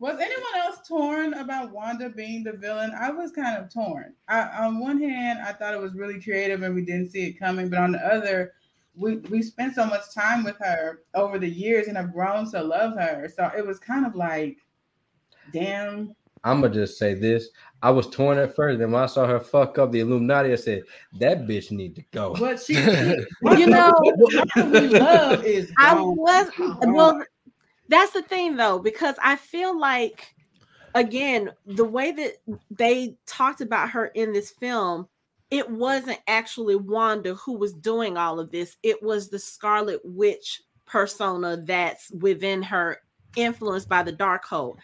Was anyone else torn about Wanda being the villain? I was kind of torn. I, on one hand, I thought it was really creative and we didn't see it coming, but on the other, we we spent so much time with her over the years and have grown to love her. So it was kind of like, damn. I'm gonna just say this. I was torn at first, and when I saw her fuck up the Illuminati, I said that bitch need to go. But she, [LAUGHS] You know, [LAUGHS] what we love is I was Gone. well. That's the thing, though, because I feel like, again, the way that they talked about her in this film, it wasn't actually Wanda who was doing all of this. It was the Scarlet Witch persona that's within her, influenced by the Darkhold.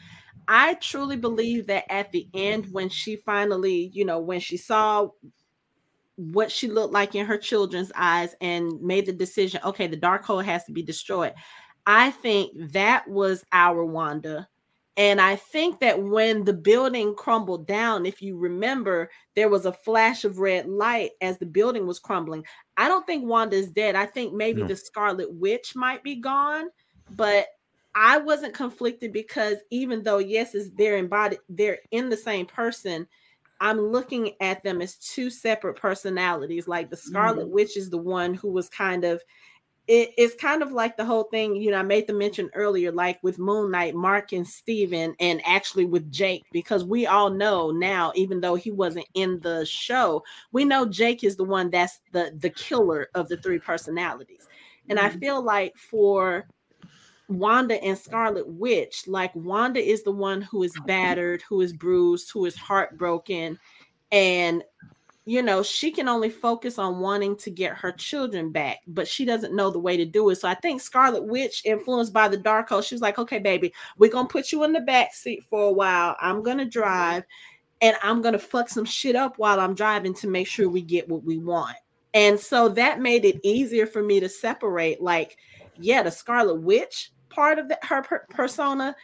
I truly believe that at the end, when she finally, you know, when she saw what she looked like in her children's eyes and made the decision, okay, the Darkhold has to be destroyed. I think that was our Wanda. And I think that when the building crumbled down, if you remember, there was a flash of red light as the building was crumbling. I don't think Wanda is dead. I think maybe No. the Scarlet Witch might be gone, but I wasn't conflicted because even though yes, is they're embodied, they're in the same person. I'm looking at them as two separate personalities. Like the Scarlet mm-hmm. Witch is the one who was kind of it, it's kind of like the whole thing, you know, I made the mention earlier, like with Moon Knight, Mark and Steven, and actually with Jake, because we all know now, even though he wasn't in the show, we know Jake is the one that's the the killer of the three personalities. And I Mhm. feel like for Wanda and Scarlet Witch, like Wanda is the one who is battered, who is bruised, who is heartbroken, and you know, she can only focus on wanting to get her children back, but she doesn't know the way to do it. So I think Scarlet Witch, influenced by the Darkhold, she was like, okay, baby, we're gonna put you in the back seat for a while. I'm gonna drive and I'm gonna fuck some shit up while I'm driving to make sure we get what we want. And so that made it easier for me to separate, like, yeah, the Scarlet Witch part of the, her per- persona,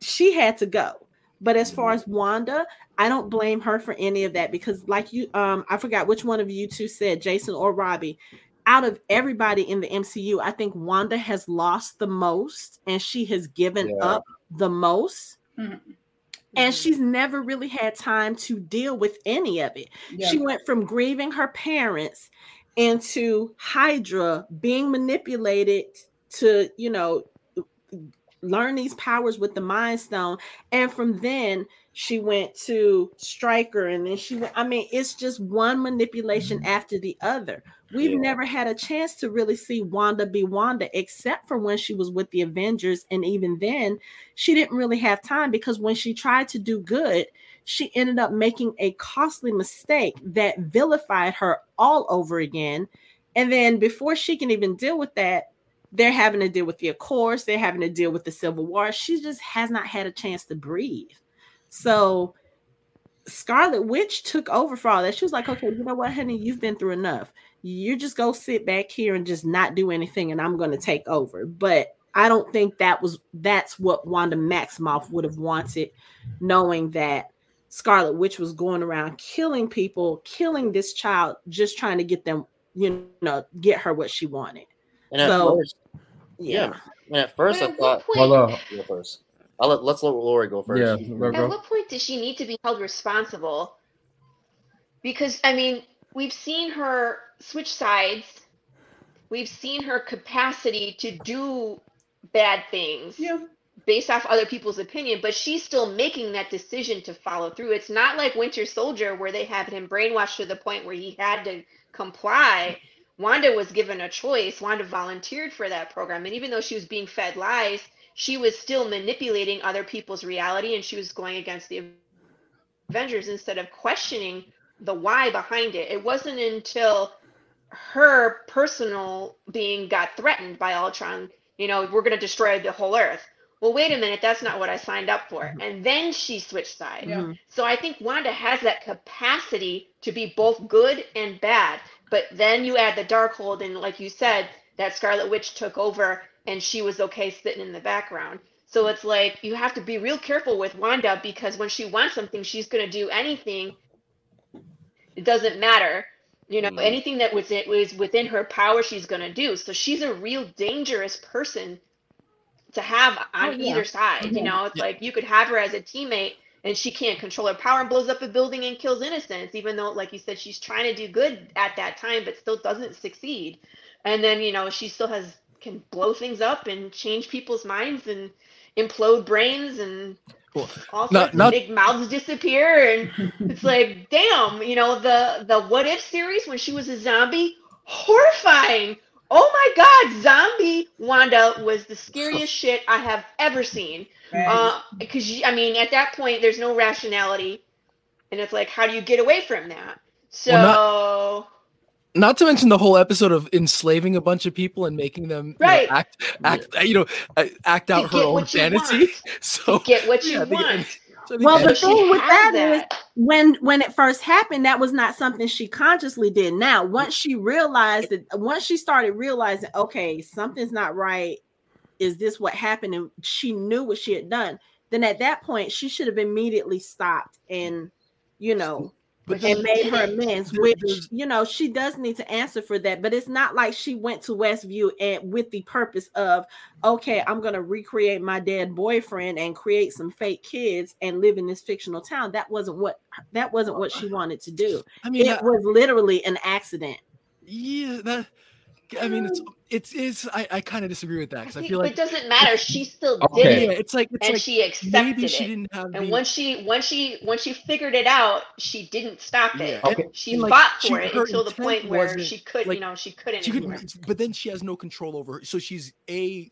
she had to go. But as far as Wanda, I don't blame her for any of that because, like you, um, I forgot which one of you two said, Jason or Robbie. Out of everybody in the MCU, I think Wanda has lost the most and she has given Yeah. up the most. Mhm. And she's never really had time to deal with any of it. Yeah. She went from grieving her parents into Hydra being manipulated to, you know, learn these powers with the Mind Stone. And from then, she went to Strucker, and then she went. I mean, it's just one manipulation mm-hmm. after the other. We've Yeah. never had a chance to really see Wanda be Wanda, except for when she was with the Avengers. And even then, she didn't really have time because when she tried to do good, she ended up making a costly mistake that vilified her all over again. And then before she can even deal with that, they're having to deal with the Accords, they're having to deal with the Civil War. She just has not had a chance to breathe. So Scarlet Witch took over for all that. She was like, okay, you know what, honey, you've been through enough. You just go sit back here and just not do anything, and I'm going to take over. But I don't think that was that's what Wanda Maximoff would have wanted, knowing that Scarlet Witch was going around killing people, killing this child, just trying to get them, you know, get her what she wanted. And at So- first, Yeah. and at first I But at thought, what point, Hold on. go first. I'll let, let's let Lori go first. Yeah, She- go, At go. what point does she need to be held responsible? Because I mean, we've seen her switch sides. We've seen her capacity to do bad things Yeah. based off other people's opinion, but she's still making that decision to follow through. It's not like Winter Soldier where they had him brainwashed to the point where he had to comply. Wanda was given a choice. Wanda volunteered for that program. And even though she was being fed lies, she was still manipulating other people's reality and she was going against the Avengers instead of questioning the why behind it. It wasn't until her personal being got threatened by Ultron, you know, we're going to destroy the whole earth. Well, wait a minute, that's not what I signed up for. Mm-hmm. And then she switched sides. So I think Wanda has that capacity to be both good and bad. But then you add the Darkhold, and like you said, that Scarlet Witch took over and she was okay sitting in the background. So it's like you have to be real careful with Wanda because when she wants something, she's going to do anything. It doesn't matter. You know, Mhm. anything that was it was within her power, she's going to do. So she's a real dangerous person to have on Oh, yeah. either side. You Mhm. know, it's like you could have her as a teammate and she can't control her power and blows up a building and kills innocents, even though, like you said, she's trying to do good at that time, but still doesn't succeed. And then, you know, she still has can blow things up and change people's minds and implode brains and Well, all not- not- big mouths disappear. And it's [LAUGHS] like damn you know the the what if series when she was a zombie? Horrifying oh my god zombie wanda was the scariest shit i have ever seen. Uh because i mean at that point there's no rationality. And it's like how do you get away from that? So Well, not to mention the whole episode of enslaving a bunch of people and making them you know, Right. act act you know uh, act to out her own fantasy. want, [LAUGHS] So get what you yeah, want so Well, the thing with has that is when when it first happened, that was not something she consciously did. Now, once she realized that, once she started realizing, okay, something's not right, is this what happened and she knew what she had done then at that point she should have immediately stopped and you know But and made her amends which you know she does need to answer for that but it's not like she went to westview and with the purpose of okay i'm going to recreate my dead boyfriend and create some fake kids and live in this fictional town that wasn't what that wasn't what she wanted to do I mean, it I- was literally an accident yeah, that. I mean, it's it's is I, I kind of disagree with that because I think, feel like it doesn't matter. She still Okay. did yeah, it, it's like it's and like she accepted maybe she it. didn't have And the- once she once she once she figured it out, she didn't stop it. Yeah. Okay. She And, like, fought she- for it until the point where she could, like, you know, she couldn't she anymore. could, but then she has no control over her. So she's a,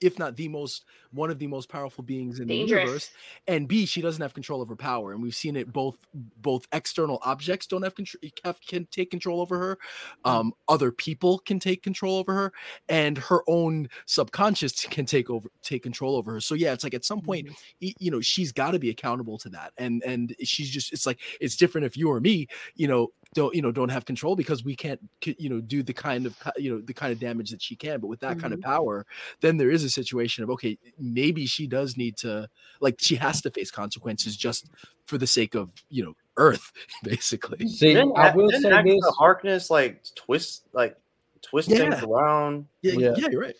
if not the most, one of the most powerful beings in the universe. And B, she doesn't have control over power, and we've seen it both. Both external objects don't have control, have, can take control over her. Um, other people can take control over her, and her own subconscious can take over, take control over her. So yeah, it's like at some point, you know, she's got to be accountable to that, and and she's just, it's like it's different if you or me, you know, don't you know don't have control because we can't you know do the kind of you know the kind of damage that she can but with that kind of power then there is a situation of okay maybe she does need to like she has to face consequences just for the sake of you know earth [LAUGHS] basically See, Didn't, I will didn't say Agatha this. Harkness like twist like twist Yeah. things around. yeah Yeah. yeah, you're right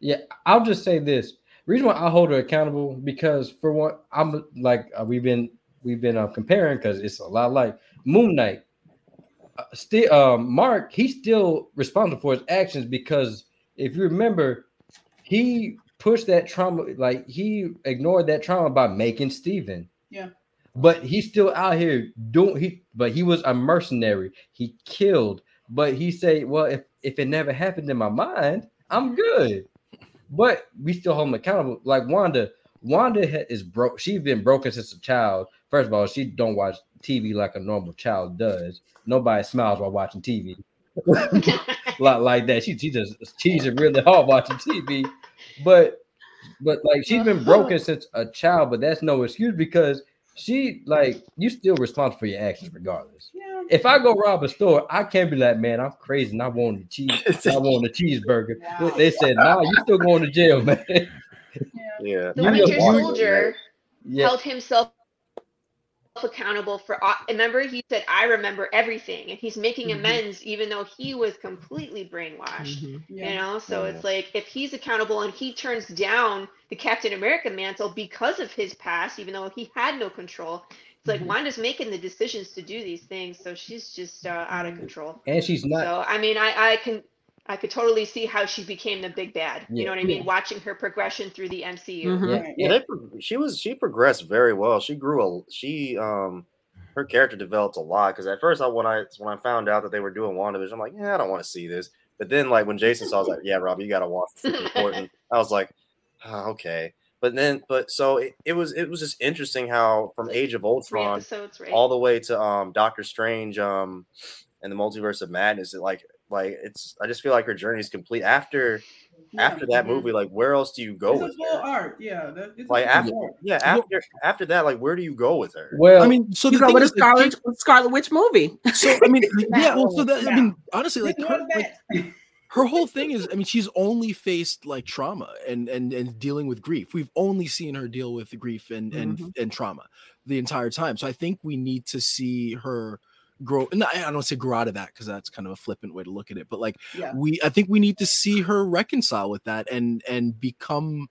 Yeah, I'll just say this. Reason why I hold her accountable because for one, I'm like uh, we've been we've been uh, comparing because it's a lot like Moon Knight. Uh, still, um, Mark he's still responsible for his actions because if you remember, he pushed that trauma like he ignored that trauma by making Steven. Yeah. But he's still out here doing he but he was a mercenary. He killed, but he said, Well, if, if it never happened in my mind, I'm good. But we still hold him accountable. Like Wanda, Wanda is broke. She's been broken since a child. First of all, she don't watch TV like a normal child does. Nobody smiles while watching TV. [LAUGHS] like, like that. She she just she's really hard watching TV. But but like she's been broken [LAUGHS] since a child, but that's no excuse because she like you still responsible for your actions regardless. Yeah. If I go rob a store, I can't be like, man, I'm crazy and I want the cheese, I [LAUGHS] want a cheeseburger. Wow. They said, nah, you still going to jail, man. Yeah. Yeah. The You Winter Soldier yeah, held himself accountable for all- remember he said i remember everything and he's making Mhm. amends even though he was completely brainwashed Mhm. you know so Yeah. it's like if he's accountable and he turns down the captain america mantle because of his past even though he had no control it's like Mhm. wanda's making the decisions to do these things so she's just uh, out of control and she's not. so i mean i i can i could totally see how she became the big bad you know what i mean Yeah. watching her progression through the mcu Mhm. yeah, Right. Yeah, they, she was she progressed very well. She grew a she um her character developed a lot because at first I when I when I found out that they were doing WandaVision, I'm like, yeah, I don't want to see this. But then like when Jason saw, I was like, yeah, Rob, you gotta watch. This. It's important. [LAUGHS] I was like, "Ah, okay. But then but so it, it was it was just interesting how from Age of Ultron episodes right all the way to um Doctor Strange um and the Multiverse of Madness, it like like it's I just feel like her journey is complete after Yeah. after that Mhm. movie. Like where else do you go It's a with full her? art. Yeah. That, it's Like after art. yeah Well- after after that like where do you go with her? Well, i mean so You the go thing with a is, like, Scarlet Scarlet Witch movie. [LAUGHS] so i mean [LAUGHS] yeah well so that i mean honestly like her, like [LAUGHS] her whole thing is i mean she's only faced like trauma and and and dealing with grief we've only seen her deal with the grief and and and trauma the entire time so i think we need to see her grow and i I don't say grow out of that because that's kind of a flippant way to look at it but like Yeah. we i think we need to see her reconcile with that and and become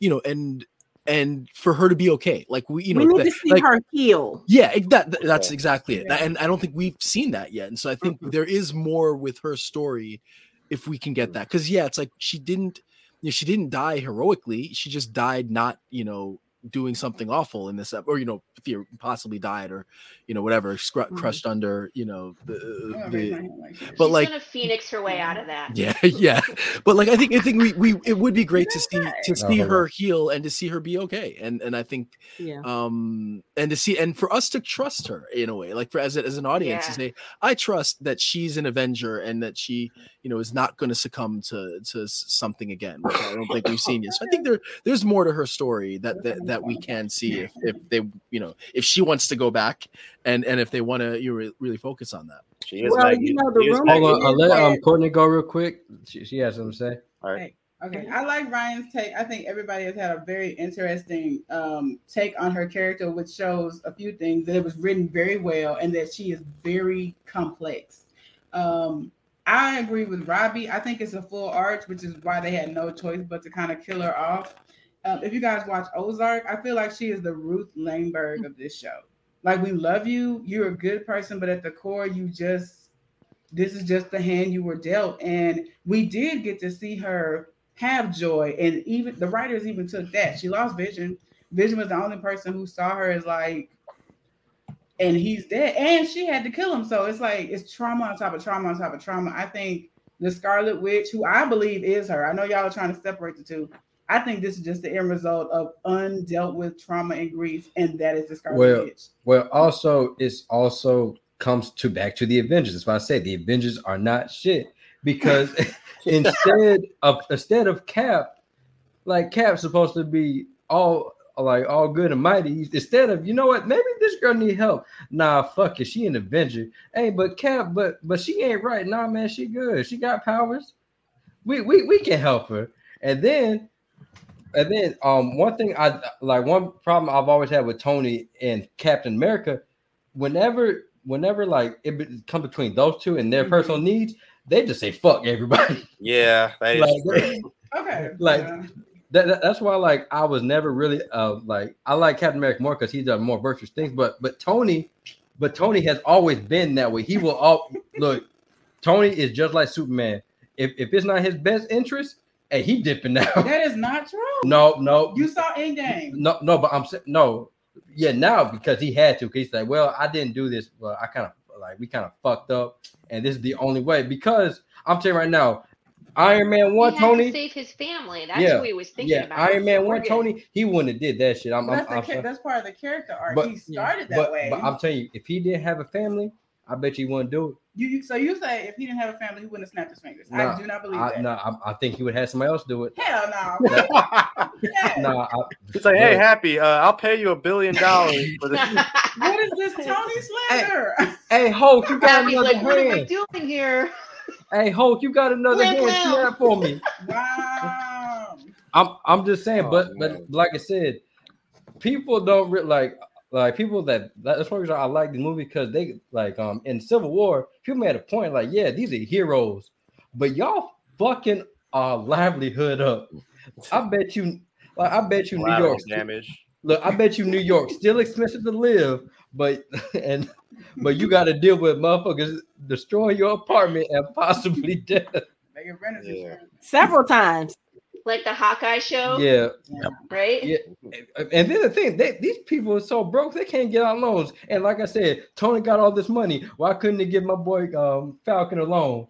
you know and and for her to be okay like we you know we need that- to see like, her heal. yeah, that, that- that's exactly it. Yeah. And I don't think we've seen that yet. And so I think there is more with her story if we can get that. Cause yeah, it's like she didn't, you know, she didn't die heroically. She just died not, you know, doing something awful in this or you know theor- possibly died or you know whatever scr- Mhm. crushed under you know the, Oh, the raise my hand like but She's like- gonna phoenix her way out of that. Yeah [LAUGHS] yeah. But like i think i think we we it would be great to see to see hold her heal and to see her be okay. And and i think Yeah. um and to see and for us to trust her in a way like for as, as an audience to say i trust that she's an avenger and that she you know is not going to succumb to to something again which i don't think we've seen yet. So i think there there's more to her story that that, that we can see if, if they you know if she wants to go back and and if they want to you re- really focus on that She is Well, Maggie. you know, the rumor hold on. I'll let um Courtney go real quick. She, she has something to say. All right. Okay, I like Ryan's take. I think everybody has had a very interesting um, take on her character, which shows a few things that it was written very well and that she is very complex. Um, I agree with Robbie. I think it's a full arch, which is why they had no choice but to kind of kill her off. Um, if you guys watch Ozark, I feel like she is the Ruth Langmore of this show. Like we love you, you're a good person, but at the core, you just this is just the hand you were dealt. And we did get to see her have joy. And even the writers even took that. She lost Vision. Vision was the only person who saw her as like, and he's dead. And she had to kill him. So it's like it's trauma on top of trauma on top of trauma. I think the Scarlet Witch, who I believe is her. I know y'all are trying to separate the two. I think this is just the end result of undealt with trauma and grief, and that is the Scarlet Well. Well, also it's also comes to back to the Avengers. That's why I say the Avengers are not shit because [LAUGHS] instead of instead of Cap, like Cap's supposed to be all like all good and mighty. Instead of you know what, maybe this girl need help. Nah, fuck it, she an Avenger. Hey, but Cap, but but she ain't right. Nah, man, she good. She got powers. We we we can help her. And then and then um one thing I like one problem I've always had with Tony and Captain America, whenever whenever like it be- come between those two and their Mhm. personal needs, they just say fuck everybody. Yeah, that is Like, true. [LAUGHS] Okay. Like, yeah. that, that- that's why like I was never really uh like I like Captain America more because he's done more virtuous things, but but Tony, but Tony has always been that way. He will all look. Tony is just like Superman. If if it's not his best interest, hey, he dipping out. that is not true. [LAUGHS] no, no, You saw Endgame. no, no. But I'm saying no. Yeah, now because he had to. 'cause He's like, well, I didn't do this. but I kind of like we kind of fucked up, and this is the only way. Because I'm telling you right now, Iron Man one, Tony. to save his family. That's Yeah, what he was thinking Yeah, about. Iron Man one, Tony. He wouldn't have did that shit. I'm, But I'm, that's, the I'm cha- sorry. that's part of the character arc. But- he started that but, way. but I'm telling you, if he didn't have a family, I bet you he wouldn't do it. you, you so you say if he didn't have a family, he wouldn't have snapped his fingers. Nah, I do not believe I, that. no, I, I think he would have somebody else do it. Hell no. [LAUGHS] Yeah. No, I, He's like, hey, happy, uh, I'll pay you a billion dollars [LAUGHS] for this. What is this Tony slander? hey Hulk, you got Happy's another like, what are we doing here? Hey Hulk, you got another Blam, hand. Snap for me. wow. I'm I'm just saying, Oh, but man. but like I said, people don't re- like like people that that's one reason I like the movie because they like um in Civil War, people made a point like, yeah, these are heroes, but y'all fucking our livelihood up. I [LAUGHS] bet you, like I bet you New Collateral York. damage. Look, I bet you New York still expensive to live, but [LAUGHS] and but you got to deal with motherfuckers destroying your apartment and possibly [LAUGHS] death. Make it renters Yeah. Several times. Like the Hawkeye show, Yeah, right? Yeah. and then the thing, they, these people are so broke they can't get out loans. And like I said, Tony got all this money. Why couldn't he give my boy um, Falcon a loan?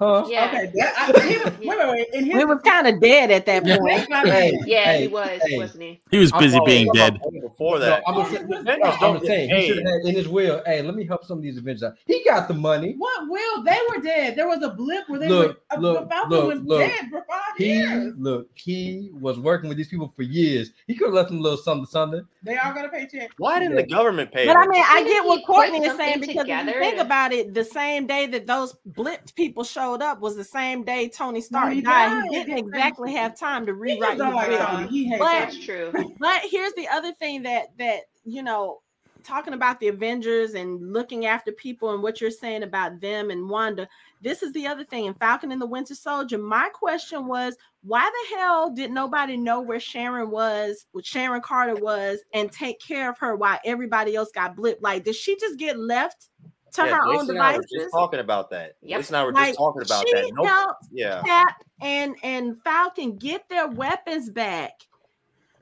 Huh? Yeah. Okay. That, I, he [LAUGHS] was, wait, wait, wait. In his We was kind of dead at that point. Hey. Yeah, hey, he was, hey. wasn't he? He was busy being dead. Before No, that, I'm just, saying- Avengers no, I'm don't just get saying he should have had in his will. Hey, let me help some of these Avengers out. He got the money. What will they were dead? There was a blip where they Look, were. Uh, look, the Falcon look, was look. dead for five He years. look, he was working with these people for years. He could have left them a little something, something. They all got a paycheck. why didn't the government pay? But I mean, I get what Courtney is saying because if you think about it, the same day that those blipped people showed up was the same day Tony Stark he died. died. He didn't exactly have time to He rewrite just don't his like will. Tony. He hates But- That's [LAUGHS] true. But here's the other thing that that you know, talking about the Avengers and looking after people and what you're saying about them and Wanda. This is the other thing in Falcon and the Winter Soldier. My question was, why the hell did nobody know where Sharon was, what Sharon Carter was, and take care of her while everybody else got blipped? Like, did she just get left to yeah, her own Jason and I were devices? just talking about that. Yep. Jason and I were Like, just talking about she that. Nope. helped Yeah. Cap and and Falcon get their weapons back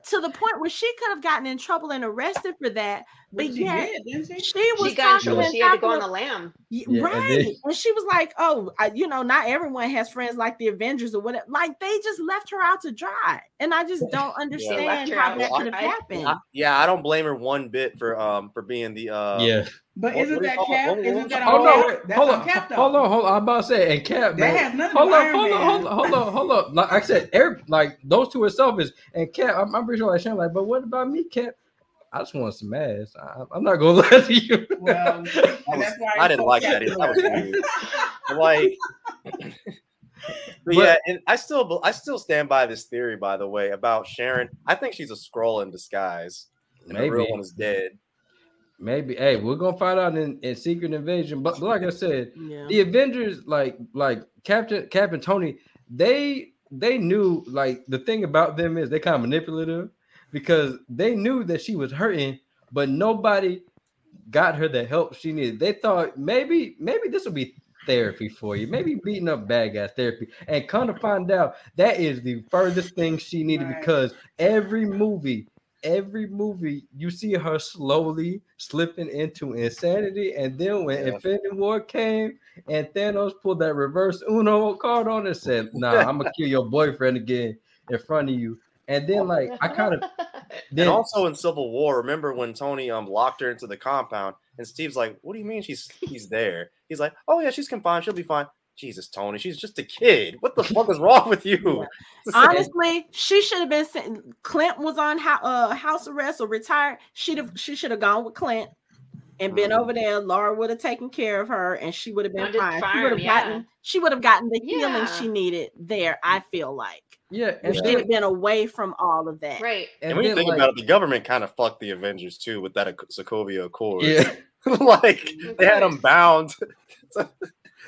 to the point where she could have gotten in trouble and arrested for that. But Which she yet did, she? she was She got in talking trouble. and She had to go on the lam. Yeah, right. then- And she was like, Oh, I, you know, not everyone has friends like the Avengers or whatever. Like they just left her out to dry. And I just don't [LAUGHS] understand left her how that could have happened. I- yeah, I don't blame her one bit for um for being the uh yeah. But What- isn't what that call cap? What- what Isn't that it? Hold on, cap? wait, That's hold on on, cap hold on, hold on. I'm about to say, and Cap, That man, has nothing hold on, hold on, hold on, hold on, hold on. Like I said, Eric, like those two are selfish, and Cap, I'm, I'm pretty sure like Sharon, like, but what about me, Cap? I just want some ass. I, I'm not gonna [LAUGHS] lie to you. Well, I, was, [LAUGHS] that's why I he's didn't like that. That was weird. [LAUGHS] Like But But- yeah, and I still I still stand by this theory, by the way, about Sharon. I think she's a Skrull in disguise. And the real one is dead. Maybe. Hey, we're gonna find out in, in Secret Invasion. But, but like I said, Yeah. the Avengers, like like Captain Captain Tony, they they knew like the thing about them is they kind of manipulative because they knew that she was hurting, but nobody got her the help she needed. They thought maybe maybe this will be therapy for you, maybe beating up bad guys therapy, and come to find out that is the furthest thing she needed Right. because every movie. Every movie you see her slowly slipping into insanity, and then when Yeah. Infinity War came, and Thanos pulled that reverse Uno card on and said, "Nah, [LAUGHS] I'm gonna kill your boyfriend again in front of you." And then, like, I kind of [LAUGHS] then And also in Civil War, remember when Tony um locked her into the compound and Steve's like, "What do you mean she's he's there?" He's like, "Oh yeah, she's confined. She'll be fine." Jesus, Tony, she's just a kid. What the fuck is wrong with you? It's the same- Honestly, she should have been sent. Clint was on hou- uh, house arrest or retired. She'd have she should have gone with Clint and been Mhm. over there. Laura would have taken care of her, and she would have been fine. She would have yeah. gotten she would have gotten the healing Yeah. she needed there. I feel like yeah, and she'd have been away from all of that. right. and and when you think like, about it, the government kind of fucked the Avengers too with that Ac- Sokovia Accord. yeah, [LAUGHS] like they had them bound. [LAUGHS]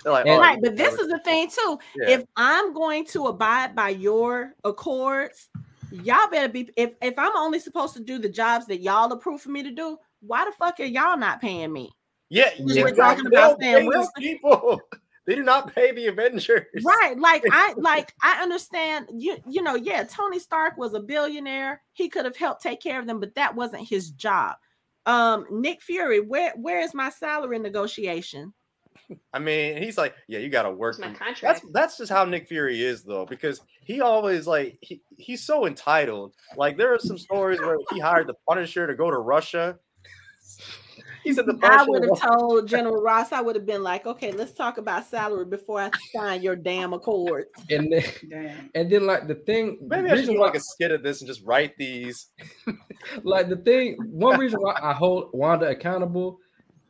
They're like, And- "Oh, Right, but this is the thing too. Yeah. If I'm going to abide by your accords, y'all better be. If if I'm only supposed to do the jobs that y'all approve for me to do, why the fuck are y'all not paying me? yeah, Yeah. We're talking about they Sam don't pay these Wilson. people. [LAUGHS] They do not pay the Avengers. Right, like I [LAUGHS] like I understand you. You know, yeah, Tony Stark was a billionaire. He could have helped take care of them, but that wasn't his job. Um, Nick Fury, where where is my salary negotiation? I mean, he's like, yeah, you got to work. It's my contract. That's that's just how Nick Fury is, though, because he always like he, he's so entitled. Like there are some stories where he hired the Punisher to go to Russia. He said the I would have [LAUGHS] told General Ross, I would have been like, okay, let's talk about salary before I sign your damn accord. and then Damn. and then like the thing, Maybe I should do like a skit of this and just write these. [LAUGHS] like the thing one reason why I hold Wanda accountable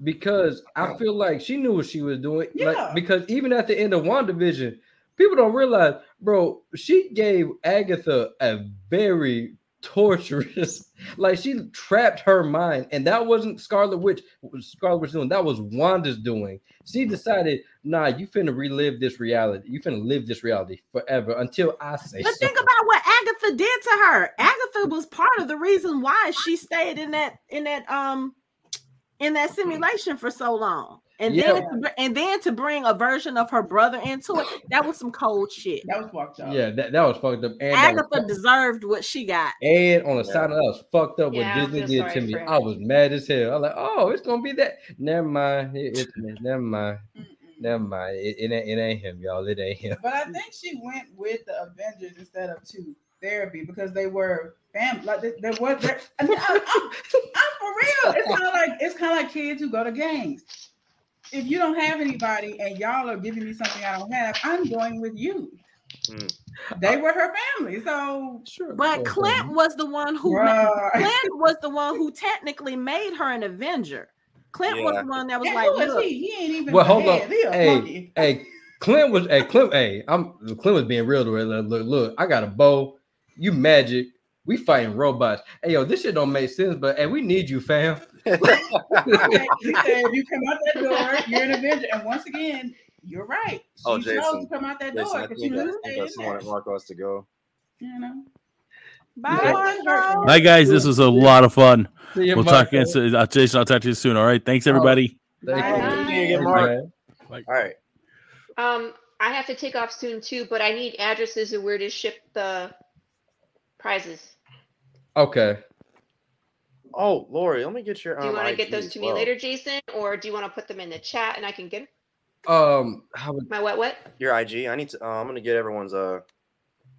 because I feel like she knew what she was doing. Yeah. Like because even at the end of WandaVision, people don't realize, bro, she gave Agatha a very torturous, [LAUGHS] like she trapped her mind, and that wasn't Scarlet Witch, what Scarlet Witch doing, that was Wanda's doing. She decided, nah, you finna relive this reality, you finna live this reality forever until I say But so. think about what Agatha did to her. Agatha was part of the reason why she stayed in that in that um in that simulation for so long. And Yeah. then to, and then to bring a version of her brother into it, that was some cold shit. That was fucked up. yeah, that, that was fucked up. And that was Agatha desered what she got. And on the Yeah. side of that was fucked up Yeah, what Disney did to me. I was mad as hell. I was like, oh, it's gonna be that. Never mind. It, it's never mind. Never mind. It, it ain't it ain't him, y'all. It ain't him. But I think she went with the Avengers instead of to therapy because they were family. Like there, there was, there, I mean, I'm, I'm, I'm for real. It's kind of like it's kind of like kids who go to gangs. If you don't have anybody and y'all are giving me something I don't have, I'm going with you. Hmm. They were her family, so Sure. But Clint was the one who ma- Bruh. Clint was the one who technically made her an Avenger. Clint was the one that was Yeah, like, who is look, he? He ain't even. Well, a hold head. up. He a Hey, [LAUGHS] hey, Clint was hey Clint. Hey, I'm Clint was being real to her. Look, look, look, I got a bow. You magic. We fighting robots. Hey, yo, this shit don't make sense, but hey, we need you, fam. [LAUGHS] Okay, he said, if you come out that door, you're an Avenger. And once again, you're right. She Oh, chose Jason. to come out that Jason, door I because think, she I was think stay in that's someone there. at Marco has to go. You know. bye, Yeah. Marco. Bye, guys. This was a lot of fun. See ya, We'll talk again. Uh, Jason, I'll talk to you soon. All right. Thanks, everybody. Thank Bye. Bye. See you again, Hey, Mark. man. All right. Um, I have to take off soon too, but I need addresses of where to ship the prizes. Okay. Oh, Lori, let me get your. Do you um, want to get those as to me later, Jason, or do you want to put them in the chat and I can get 'em? Um, how would my what what? Your IG. I need to. Uh, I'm gonna get everyone's. Uh,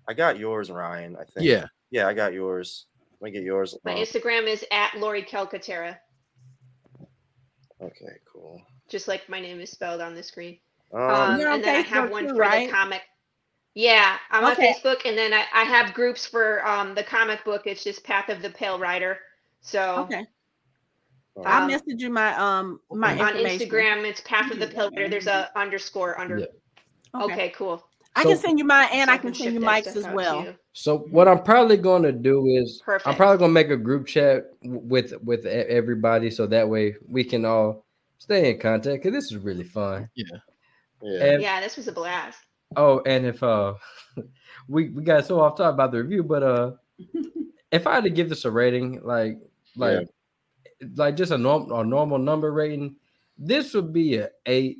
I got yours, Ryan. I think. Yeah. Yeah, I got yours. Let me get yours. My Uh, Instagram is at Lori Calcaterra, okay, cool. just like my name is spelled on the screen. Um, Um, You're on and then I have one too, for right? the comic. Yeah, I'm Okay. on Facebook, and then I, I have groups for um the comic book. It's just Path of the Pale Rider. So Okay. I Um, messaged you my um my on. Instagram, it's Path of the Pale Rider. There's a underscore under. Yeah. Okay, cool. I So- can send you mine and So I can send you that Mike's as well. So what I'm probably going to do is I'm probably going to make a group chat with with everybody so that way we can all stay in contact because this is really fun. Yeah. And Yeah, this was a blast. Oh, and if uh [LAUGHS] we we got so off topic about the review, but uh [LAUGHS] if I had to give this a rating, like like like just a normal a normal number rating, this would be a eight.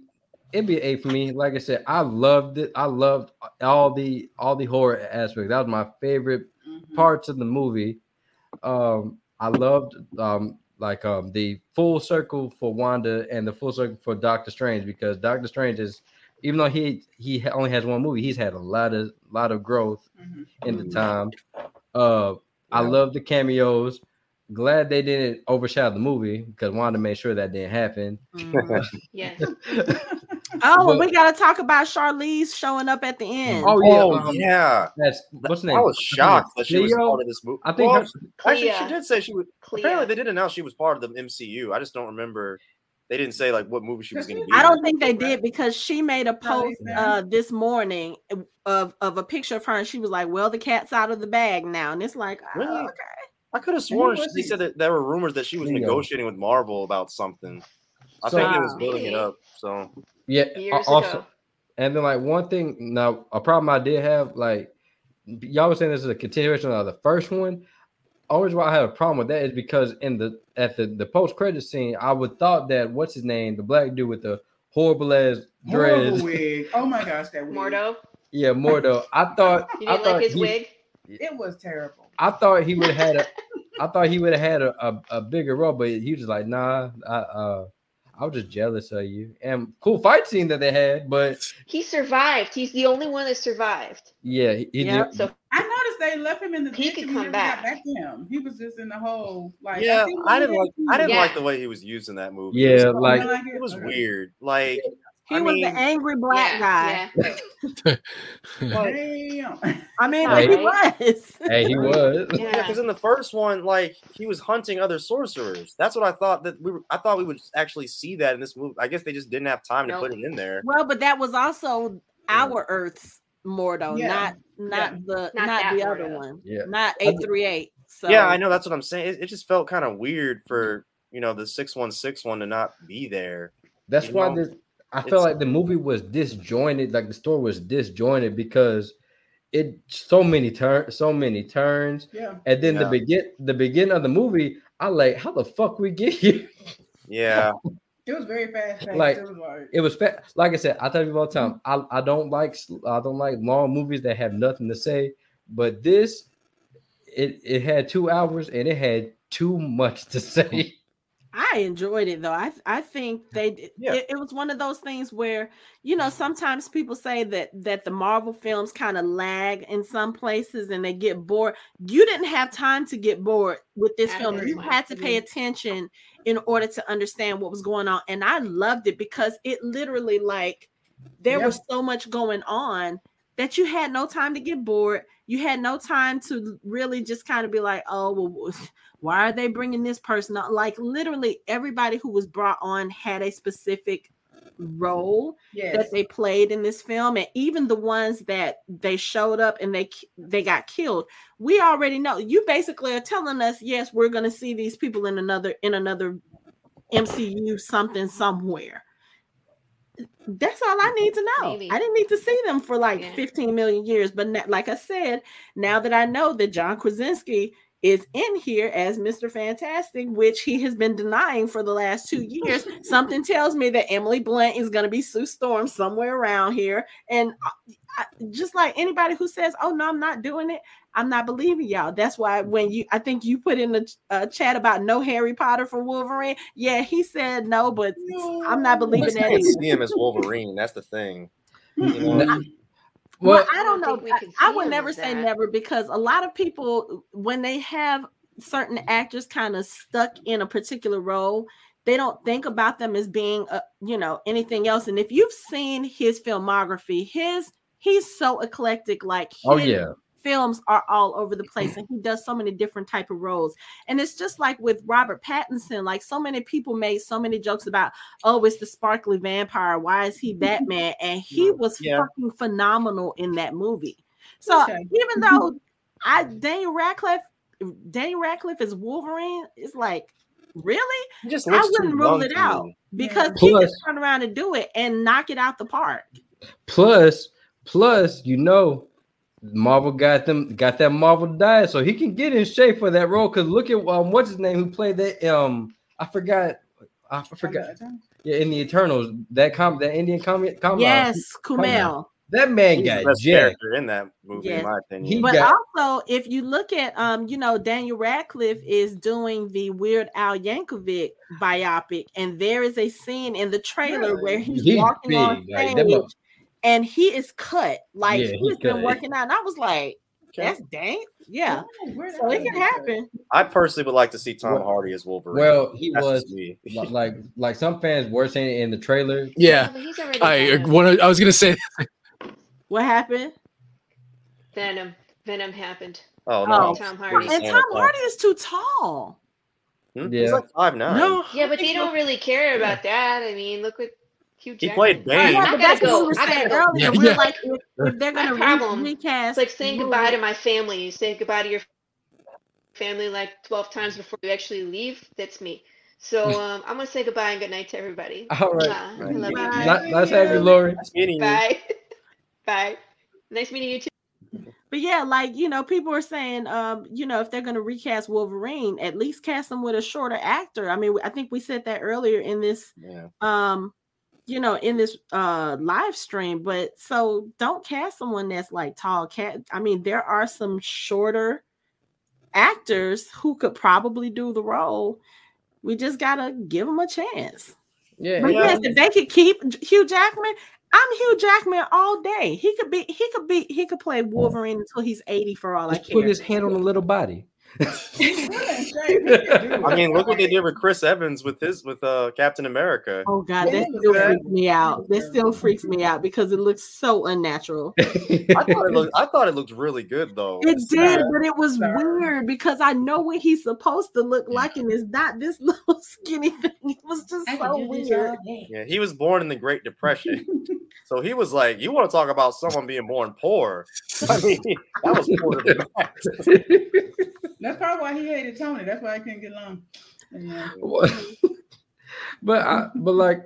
It'd be an eight for me. Like I said, I loved it. I loved all the all the horror aspects. That was my favorite Mhm. parts of the movie. Um, I loved um like um the full circle for Wanda and the full circle for Doctor Strange because Doctor Strange is even though he he only has one movie, he's had a lot of lot of growth Mhm. in the time. Uh, I love the cameos. Glad they didn't overshadow the movie because Wanda made sure that didn't happen. Yes. [LAUGHS] Oh, But- we got to talk about Charlize showing up at the end. Oh yeah, Oh um, yeah. that's what's the name? I was shocked name? that she was part of this movie. I think Well, her- actually, she did say she was. Clea. Apparently, they did announce she was part of the MCU. I just don't remember. They didn't say like what movie she was going [LAUGHS] to be. I don't think they did because she made a post uh, this morning of, of a picture of her and she was like, Well, the cat's out of the bag now. And it's like, oh, Really? okay. I could have sworn she, they said that there were rumors that she was negotiating with Marvel about something. I So- think it was building it up. So yeah. Years also, ago. And then like one thing now, a problem I did have, like y'all were saying this is a continuation of the first one. Always why I have a problem with that is because in the at the, the post credit scene, I would thought that what's his name, the black dude with the horrible ass Horrible dreads. wig. Oh my gosh, that wig. Mordo. Yeah, Mordo. I thought [LAUGHS] You didn't thought like his he, wig? It was terrible. I thought he would have had a [LAUGHS] I thought he would have had a, a, a bigger role, but he was like, nah, I uh I was just jealous of you. And cool fight scene that they had, but He survived. He's the only one that survived. yeah, he, he Yep. did- So I noticed they left him in the He ditch could come back. got back to him. He was just in the hole. Like yeah, think I didn't like. had I didn't Yeah. like the way he was used in that movie. Yeah, it was, oh, like- to- it was weird. Like He I was mean, the angry black yeah, guy. yeah. Damn. I mean, Right. but he was. [LAUGHS] hey, he was. Yeah, Yeah. because in the first one, like he was hunting other sorcerers. That's what I thought that we were. I thought we would actually see that in this movie. I guess they just didn't have time to put it in there. Well, but that was also our Earth's Mordo, Yeah. not not the Not not, the other Mordo. one. Yeah. Not eight three eight. So Yeah, I know. That's what I'm saying. It, it just felt kind of weird for you know the six one six one to not be there. That's You why know, this I it's- felt like the movie was disjointed, like the story was disjointed because it so many turns, so many turns, Yeah. and then the begin the beginning of the movie, I like how the fuck we get here. Yeah, [LAUGHS] It was very fast paced. Like, it was like It was fa- like I said, I tell you all the time, I, I don't like I don't like long movies that have nothing to say, but this it it had two hours and it had too much to [LAUGHS] say. I enjoyed it though. I I think they Yeah. it, it was one of those things where you know mm-hmm. sometimes people say that that the Marvel films kind of lag in some places and they get bored. You didn't have time to get bored with this I film. You had to pay mm-hmm. attention in order to understand what was going on, and I loved it because it literally like there Yeah. was so much going on that you had no time to get bored. You had no time to really just kind of be like, oh, well, [LAUGHS] why are they bringing this person up? Like, literally, everybody who was brought on had a specific role yes. that they played in this film, and even the ones that they showed up and they they got killed. We already know. You basically are telling us, yes, we're going to see these people in another in another MCU something somewhere. That's all I need to know. Maybe. I didn't need to see them for like Yeah. 15 million years, but like I said, now that I know that John Krasinski is in here as Mr. Fantastic, which he has been denying for the last two years, [LAUGHS] something tells me that Emily Blunt is going to be Sue Storm somewhere around here. And I, I, just like anybody who says, "Oh no, I'm not doing it," I'm not believing y'all. That's why when you, I think you put in the ch- uh, chat about no Harry Potter for Wolverine. Yeah, he said no, but I'm not No. believing Let's that. not see him as Wolverine. That's the thing. [LAUGHS] You know? Well, Well, I I don't don't know. think we I, can I would never say that. never because a lot of people, when they have certain actors kind of stuck in a particular role, they don't think about them as being, uh, you know, anything else. And if you've seen his filmography, his he's so eclectic. Like, oh yeah, films are all over the place and he does so many different type of roles. And it's just like with robert pattinson like so many people made so many jokes about oh it's the sparkly vampire. Why is he batman? [LAUGHS] And he was Yeah. fucking phenomenal in that movie. So Okay. even [LAUGHS] though i daniel radcliffe daniel radcliffe is wolverine it's like really? He just I wouldn't rule it out me. because he can turn around and do it and knock it out the park. Plus, plus, you know, Marvel got them got that Marvel diet, so he can get in shape for that role. Cause look at um, what's his name who played that um, I forgot, I forgot. Yeah, in the Eternals, that com that Indian comic, com- uh, yes kumail that man He's the got best jacked. character in that movie, Yes. in my opinion. He But got- also, if you look at, um, you know, Daniel Radcliffe is doing the Weird Al Yankovic biopic, and there is a scene in the trailer where he's, He's walking on big, like, stage, that mo- and he is cut. Like Yeah, he's he been working out, and I was like, "That's dang, yeah." So it can happen. I personally would like to see Tom Well- Hardy as Wolverine. Well, he That's was just me. li- like like some fans were saying in the trailer. Yeah, But he's I one. I was gonna say [LAUGHS] What happened? Venom. Venom happened. Oh Oh. no, Tom Hardy. And Tom Hardy is too tall. Hmm? Yeah. He's like five nine. no. Yeah, but they don't really care about that. I mean, look what Hugh He played All right, Bane. Yeah, I but that's what go. we were I saying go. earlier. Yeah, We're yeah. like, if, if they're gonna problem. re- recast, It's like saying the goodbye to my family. You say goodbye to your family like 12 times before you actually leave. That's me. So um, I'm going to say goodbye and good night to everybody. All right. Mwah. I Right. love you. Bye. Nice, nice having you, Lori. Nice meeting you. Bye. [LAUGHS] Bye. Nice meeting you too. But yeah, like you know, people are saying, um, you know, if they're going to recast Wolverine, at least cast them with a shorter actor. I mean, I think we said that earlier in this, Yeah. um, you know, in this uh live stream. But so don't cast someone that's like tall. Cat. I mean, there are some shorter actors who could probably do the role. We just gotta give them a chance. Yeah, But Yeah. yes, if they could keep Hugh Jackman, I'm Hugh Jackman all day. He could be, he could be, he could play Wolverine until he's 80 for all I just put his hand on a little body. I mean, look what they did with Chris Evans with his with uh Captain America. Oh god, that Yeah, still freaks me out. That still freaks me out because it looks so unnatural. [LAUGHS] I thought it looked I thought it looked really good though. It did, Sorry. but it was Sorry. weird because I know what he's supposed to look like, and it's not this [LAUGHS] little skinny thing. It was just so weird. Yeah, he was born in the Great Depression. [LAUGHS] So he was like, you want to talk about someone being born poor? I mean, that was poor to the max. That's probably why he hated Tony. That's why I couldn't get along. [LAUGHS] But I, but like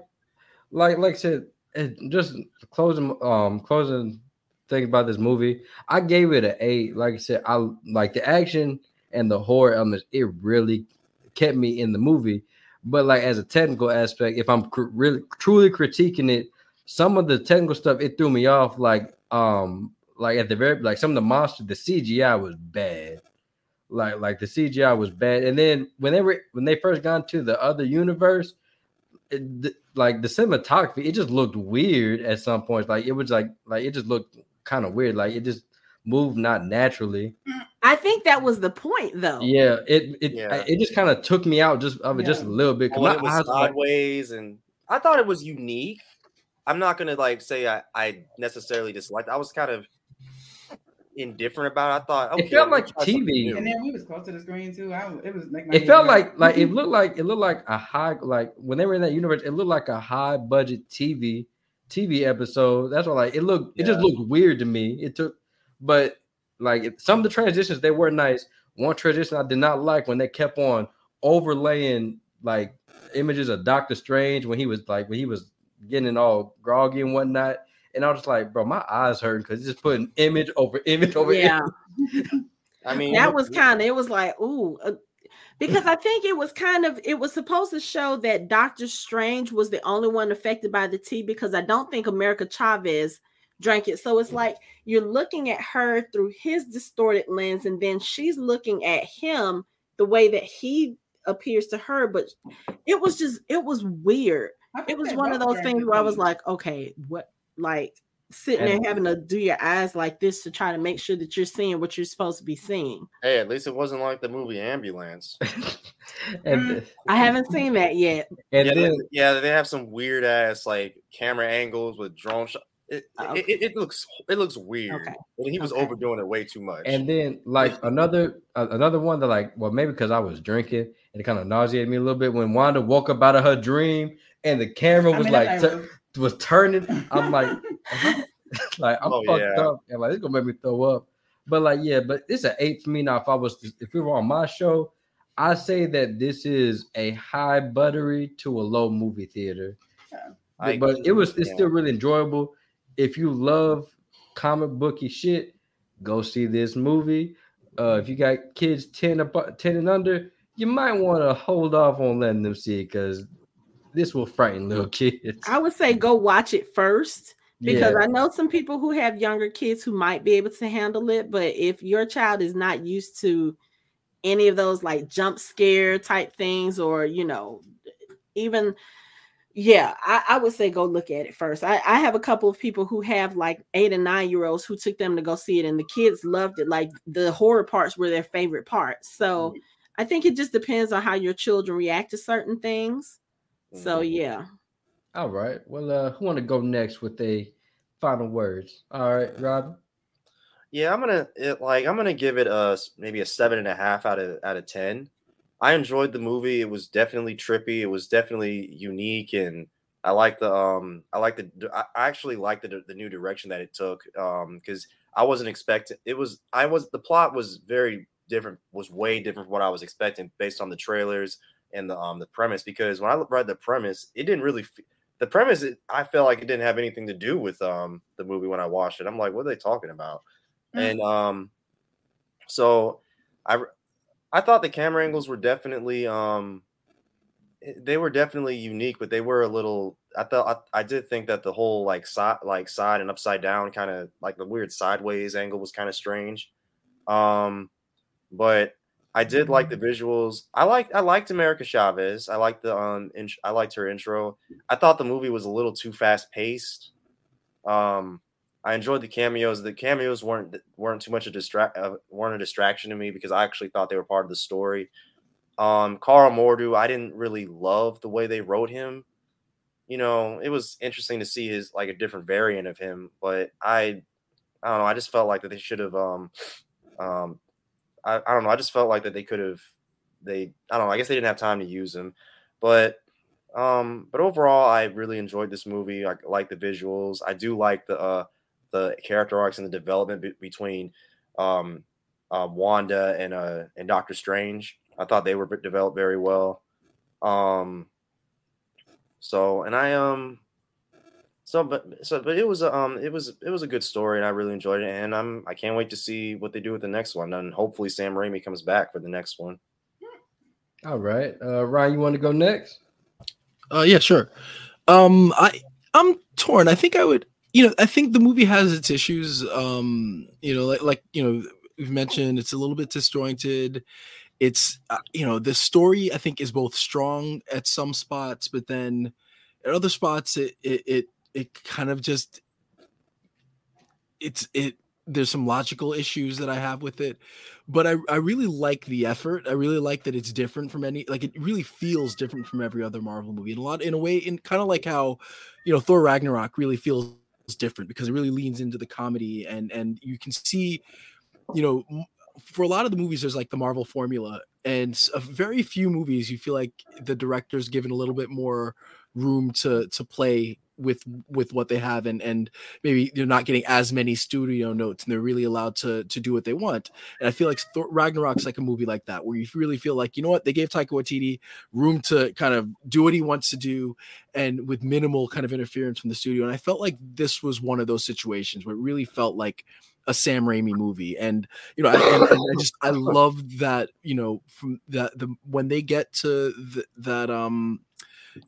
like like I said, it, just closing um closing thing about this movie, I gave it an eight. Like I said, I like the action and the horror elements. It really kept me in the movie. But like as a technical aspect, if I'm cr- really truly critiquing it, some of the technical stuff it threw me off. Like um like at the very like some of the monsters, the CGI was bad. Like like the CGI was bad. And then when they were when they first got into the other universe, it, th- like the cinematography, it just looked weird at some points. Like it was like like it just looked kind of weird. Like it just moved not naturally. I think that was the point, though. Yeah, it it Yeah. it just kind of took me out just of it just a little bit. 'cause when my it was eyes was like- sideways, and I thought it was unique. I'm not gonna like say I, I necessarily disliked. I was kind of indifferent about. it. I thought okay, It felt like TV. And then we was close to the screen too. I, it was like my it felt hurt. like like it looked like it looked like a high like when they were in that universe, it looked like a high budget TV TV episode. That's what like it looked. It just looked weird to me. It took, but like it- some of the transitions they were nice. One transition I did not like when they kept on overlaying like images of Doctor Strange when he was like when he was getting all groggy and whatnot. And I was just like, bro, my eyes hurting because it's just putting image over image over Yeah. image. I mean, that was kind of it was like ooh uh, because i think it was kind of it was supposed to show that dr strange was the only one affected by the tea because i don't think america chavez drank it so it's like you're looking at her through his distorted lens and then she's looking at him the way that he appears to her but it was just it was weird it was one of those things where i was like okay what like sitting And- there having to do your eyes like this to try to make sure that you're seeing what you're supposed to be seeing hey, at least it wasn't like the movie Ambulance. [LAUGHS] and I haven't seen that yet. and yeah, then they, yeah, they have some weird ass like camera angles with drone shots. It, Oh, it, it, it looks it looks weird. Okay. And he was Okay. overdoing it way too much. And then like another uh, another one that like well maybe because I was drinking and it kind of nauseated me a little bit when Wanda woke up out of her dream and the camera I was mean, like that tu- thing was turning. I'm like [LAUGHS] uh-huh. [LAUGHS] like I'm Oh, fucked yeah. up and like it's gonna make me throw up. But like yeah, but it's an eight for me now. If I was if we were on my show, I say that this is a high buttery to a low movie theater. I- but it was it's yeah. still really enjoyable. If you love comic booky shit, go see this movie. Uh, if you got kids 10 up, 10 and under, you might want to hold off on letting them see it because this will frighten little [LAUGHS] kids. I would say go watch it first because Yeah. I know some people who have younger kids who might be able to handle it. But if your child is not used to any of those like jump scare type things, or you know, even yeah, I, I would say go look at it first. I, I have a couple of people who have like eight and nine year olds who took them to go see it, and the kids loved it. Like the horror parts were their favorite parts. So mm-hmm. I think it just depends on how your children react to certain things. So Mhm. yeah. All right. Well, uh, who want to go next with a final words? All right, Rob. Yeah, I'm gonna it, like I'm gonna give it a maybe a seven and a half out of out of ten. I enjoyed the movie. It was definitely trippy. It was definitely unique, and I like the um I like the I I actually like the the new direction that it took um because I wasn't expecting it was I was the plot was very different was way different from what I was expecting based on the trailers and the um the premise because when I read the premise it didn't really f- the premise it, I felt like it didn't have anything to do with um the movie when I watched it. I'm like, what are they talking about? Mm. And um, so I I thought the camera angles were definitely um eh, they were definitely unique, but they were a little. I thought I, I did think that the whole like side like side and upside down kind of like the weird sideways angle was kind of strange. Um, but I did like the visuals. I liked I liked America Chavez. I liked the um I liked her intro. I thought the movie was a little too fast paced. Um, I enjoyed the cameos. The cameos weren't weren't too much a distract uh, weren't a distraction to me because I actually thought they were part of the story. Um, Karl Mordo, I didn't really love the way they wrote him. You know, it was interesting to see his like a different variant of him, but I, I don't know. I just felt like that they should have. Um, um, I, I don't know. I just felt like that they could have. They, I don't know. I guess they didn't have time to use him, but um, but overall, I really enjoyed this movie. I like the visuals. I do like the uh, the character arcs and the development be- between um, uh, Wanda and uh, and Doctor Strange. I thought they were developed very well. Um, so and I um, so but so but it was a, um it was it was a good story and I really enjoyed it and I'm I can't wait to see what they do with the next one and hopefully Sam Raimi comes back for the next one. All right. Uh, Ryan, you want to go next? Uh, yeah, sure. Um, I I'm torn. I think I would. You know, I think the movie has its issues. Um, you know, like like you know we've mentioned, it's a little bit disjointed. It's uh, you know the story I think is both strong at some spots, but then at other spots it it it, it kind of just it's it there's some logical issues that I have with it, but I, I really like the effort. I really like that it's different from any like it really feels different from every other Marvel movie in a lot in a way in kind of like how you know Thor Ragnarok really feels different because it really leans into the comedy and and you can see you know for a lot of the movies there's like the Marvel formula and very few movies you feel like the director's given a little bit more room to to play with with what they have and and maybe they're not getting as many studio notes and they're really allowed to to do what they want. And i feel like Thor, ragnarok's like a movie like that where you really feel like you know what? They gave taika waititi room to kind of do what he wants to do and with minimal kind of interference from the studio. And i felt like this was one of those situations where it really felt like a Sam Raimi movie, and you know, I, and, and I just I love that you know from that the when they get to the, that um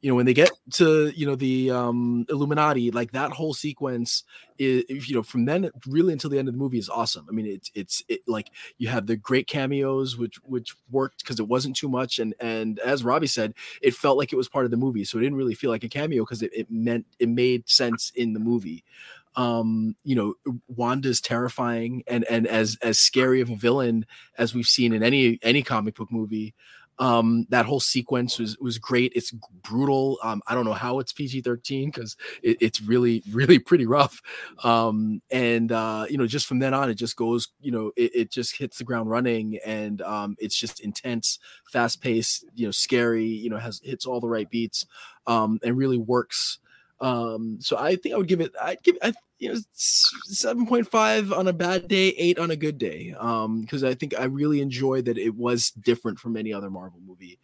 you know when they get to you know the um illuminati like that whole sequence is you know from then really until the end of the movie is awesome. I mean it's it's it, like you have the great cameos which which worked because it wasn't too much and and as robbie said it felt like it was part of the movie so it didn't really feel like a cameo because it, it meant it made sense in the movie. Um you know wanda's terrifying and and as as scary of a villain as we've seen in any any comic book movie Um, that whole sequence was was great. It's brutal. Um, I don't know how it's PG thirteen because it, it's really really pretty rough. Um, and uh, you know, just from then on, it just goes. You know, it, it just hits the ground running, and um, it's just intense, fast paced. You know, scary. You know, has hits all the right beats, um, and really works. Um, so I think I would give it. I'd give. I, you know, seven point five on a bad day, eight on a good day. Um, because I think I really enjoyed that it was different from any other Marvel movie.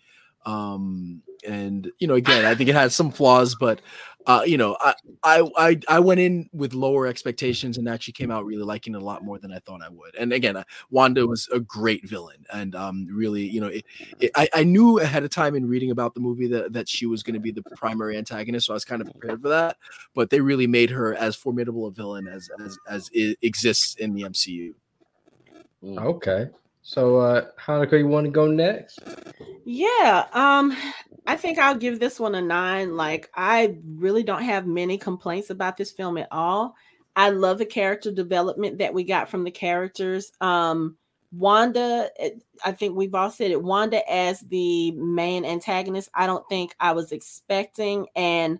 Um, and you know, again, I think it has some flaws, but uh, you know, I, I I I went in with lower expectations and actually came out really liking it a lot more than I thought I would. And again, uh, Wanda was a great villain, and um, really, you know, it, it, I I knew ahead of time in reading about the movie that that she was going to be the primary antagonist, so I was kind of prepared for that. But they really made her as formidable a villain as as as it exists in the MCU. Okay. So, uh, Hanukkah, you want to go next? Yeah. Um, I think I'll give this one a nine. Like, I really don't have many complaints about this film at all. I love the character development that we got from the characters. Um, Wanda, I think we've all said it. Wanda as the main antagonist, I don't think I was expecting. And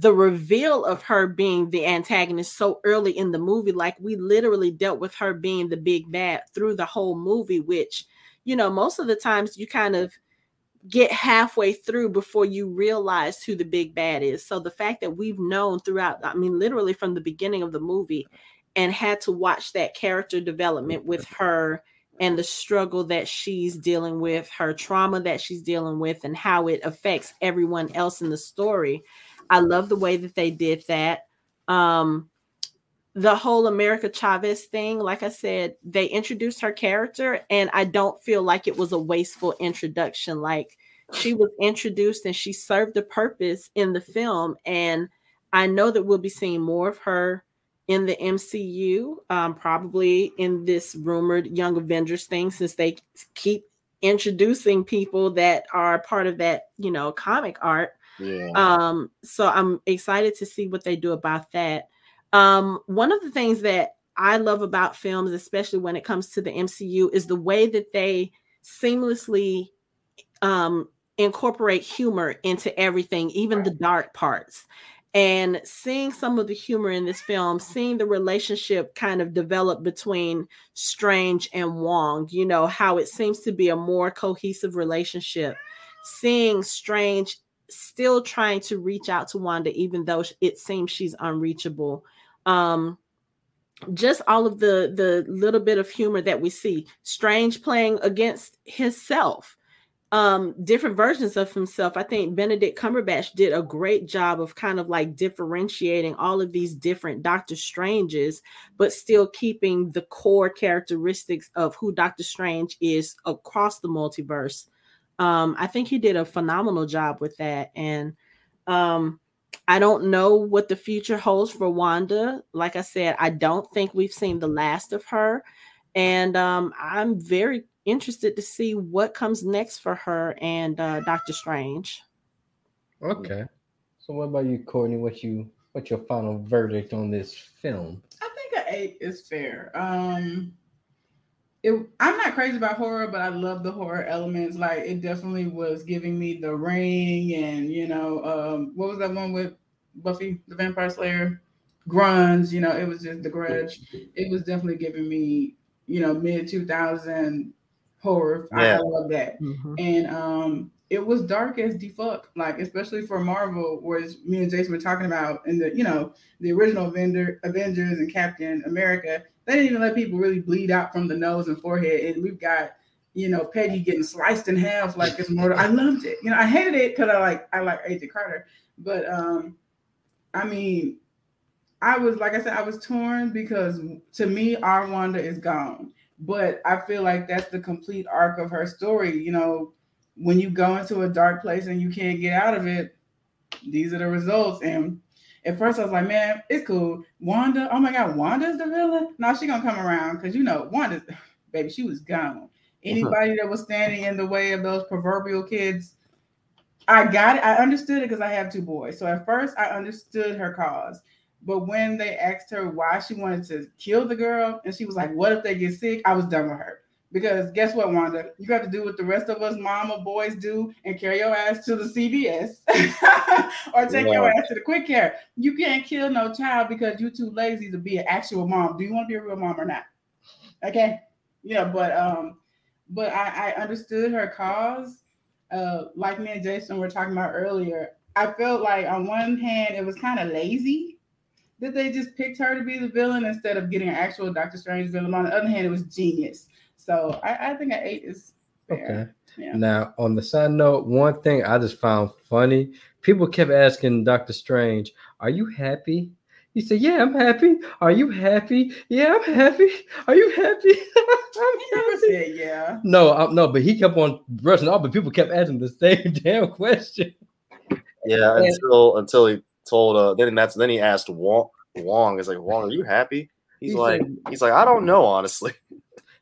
the reveal of her being the antagonist so early in the movie like we literally dealt with her being the big bad through the whole movie which you know most of the times you kind of get halfway through before you realize who the big bad is. So the fact that we've known throughout i mean literally from the beginning of the movie and had to watch that character development with her and the struggle that she's dealing with her trauma that she's dealing with and how it affects everyone else in the story I love the way that they did that. Um, the whole America Chavez thing, like I said, they introduced her character, and I don't feel like it was a wasteful introduction. Like she was introduced and she served a purpose in the film. And I know that we'll be seeing more of her in the MCU, um, probably in this rumored Young Avengers thing, since they keep introducing people that are part of that, you know, comic art. Yeah. Um, so I'm excited to see what they do about that. Um, one of the things that I love about films, especially when it comes to the MCU, is the way that they seamlessly um, incorporate humor into everything, even the dark parts. And seeing some of the humor in this film, seeing the relationship kind of develop between Strange and Wong, you know, how it seems to be a more cohesive relationship. Seeing Strange still trying to reach out to Wanda, even though it seems she's unreachable. Um, just all of the the little bit of humor that we see. Strange playing against himself, um, different versions of himself. I think Benedict Cumberbatch did a great job of kind of like differentiating all of these different Doctor Stranges, but still keeping the core characteristics of who Doctor Strange is across the multiverse. Um, I think he did a phenomenal job with that. And um, I don't know what the future holds for Wanda. Like I said, I don't think we've seen the last of her. And um, I'm very interested to see what comes next for her and uh, Doctor Strange. Okay. So what about you, Courtney? What you what's your final verdict on this film? I think an eight is fair. Um it I'm not crazy about horror, but I love the horror elements. Like it definitely was giving me the ring and you know, um, what was that one with Buffy the Vampire Slayer? Grunge, you know, it was just the grudge. It was definitely giving me, you know, mid 2000 horror. Yeah. I love that. Mm-hmm. And um it was dark as defuck, like especially for Marvel, whereas me and Jason were talking about in the, you know, the original Avenger, Avengers and Captain America, they didn't even let people really bleed out from the nose and forehead. And we've got, you know, Peggy getting sliced in half like it's murder. I loved it. You know, I hated it because I like I like Agent Carter. But um, I mean, I was like I said, I was torn because to me, our Wanda is gone. But I feel like that's the complete arc of her story. You know, when you go into a dark place and you can't get out of it, these are the results. And at first I was like, man, it's cool. Wanda, oh my God, Wanda's the villain? No, she gonna come around because you know, Wanda, [SIGHS] baby, she was gone. Uh-huh. Anybody that was standing in the way of those proverbial kids, I got it. I understood it because I have two boys. So at first I understood her cause. But when they asked her why she wanted to kill the girl, and she was like, What if they get sick? I was done with her. Because guess what, Wanda? You got to do what the rest of us mama boys do and carry your ass to the CVS [LAUGHS] or take your ass to the quick care. You can't kill no child because you're too lazy to be an actual mom. Do you want to be a real mom or not? Okay. Yeah, but um, but I, I understood her cause. Uh, like me and Jason were talking about earlier, I felt like on one hand it was kind of lazy that they just picked her to be the villain instead of getting an actual Doctor Strange villain. On the other hand, it was genius. So I, I think an eight is fair. Okay. Yeah. Now, on the side note, one thing I just found funny, people kept asking Doctor Strange, "Are you happy?" He said, "Yeah, I'm happy. Are you happy? Yeah, I'm happy. Are you happy? [LAUGHS] I'm He happy." said yeah. No, I, no, but he kept on brushing off, but people kept asking the [LAUGHS] same damn question. Yeah, And- until until he told uh then that's then he asked Wong Wong, is like, Wong, are you happy? He's He like said- he's like, I don't know, honestly.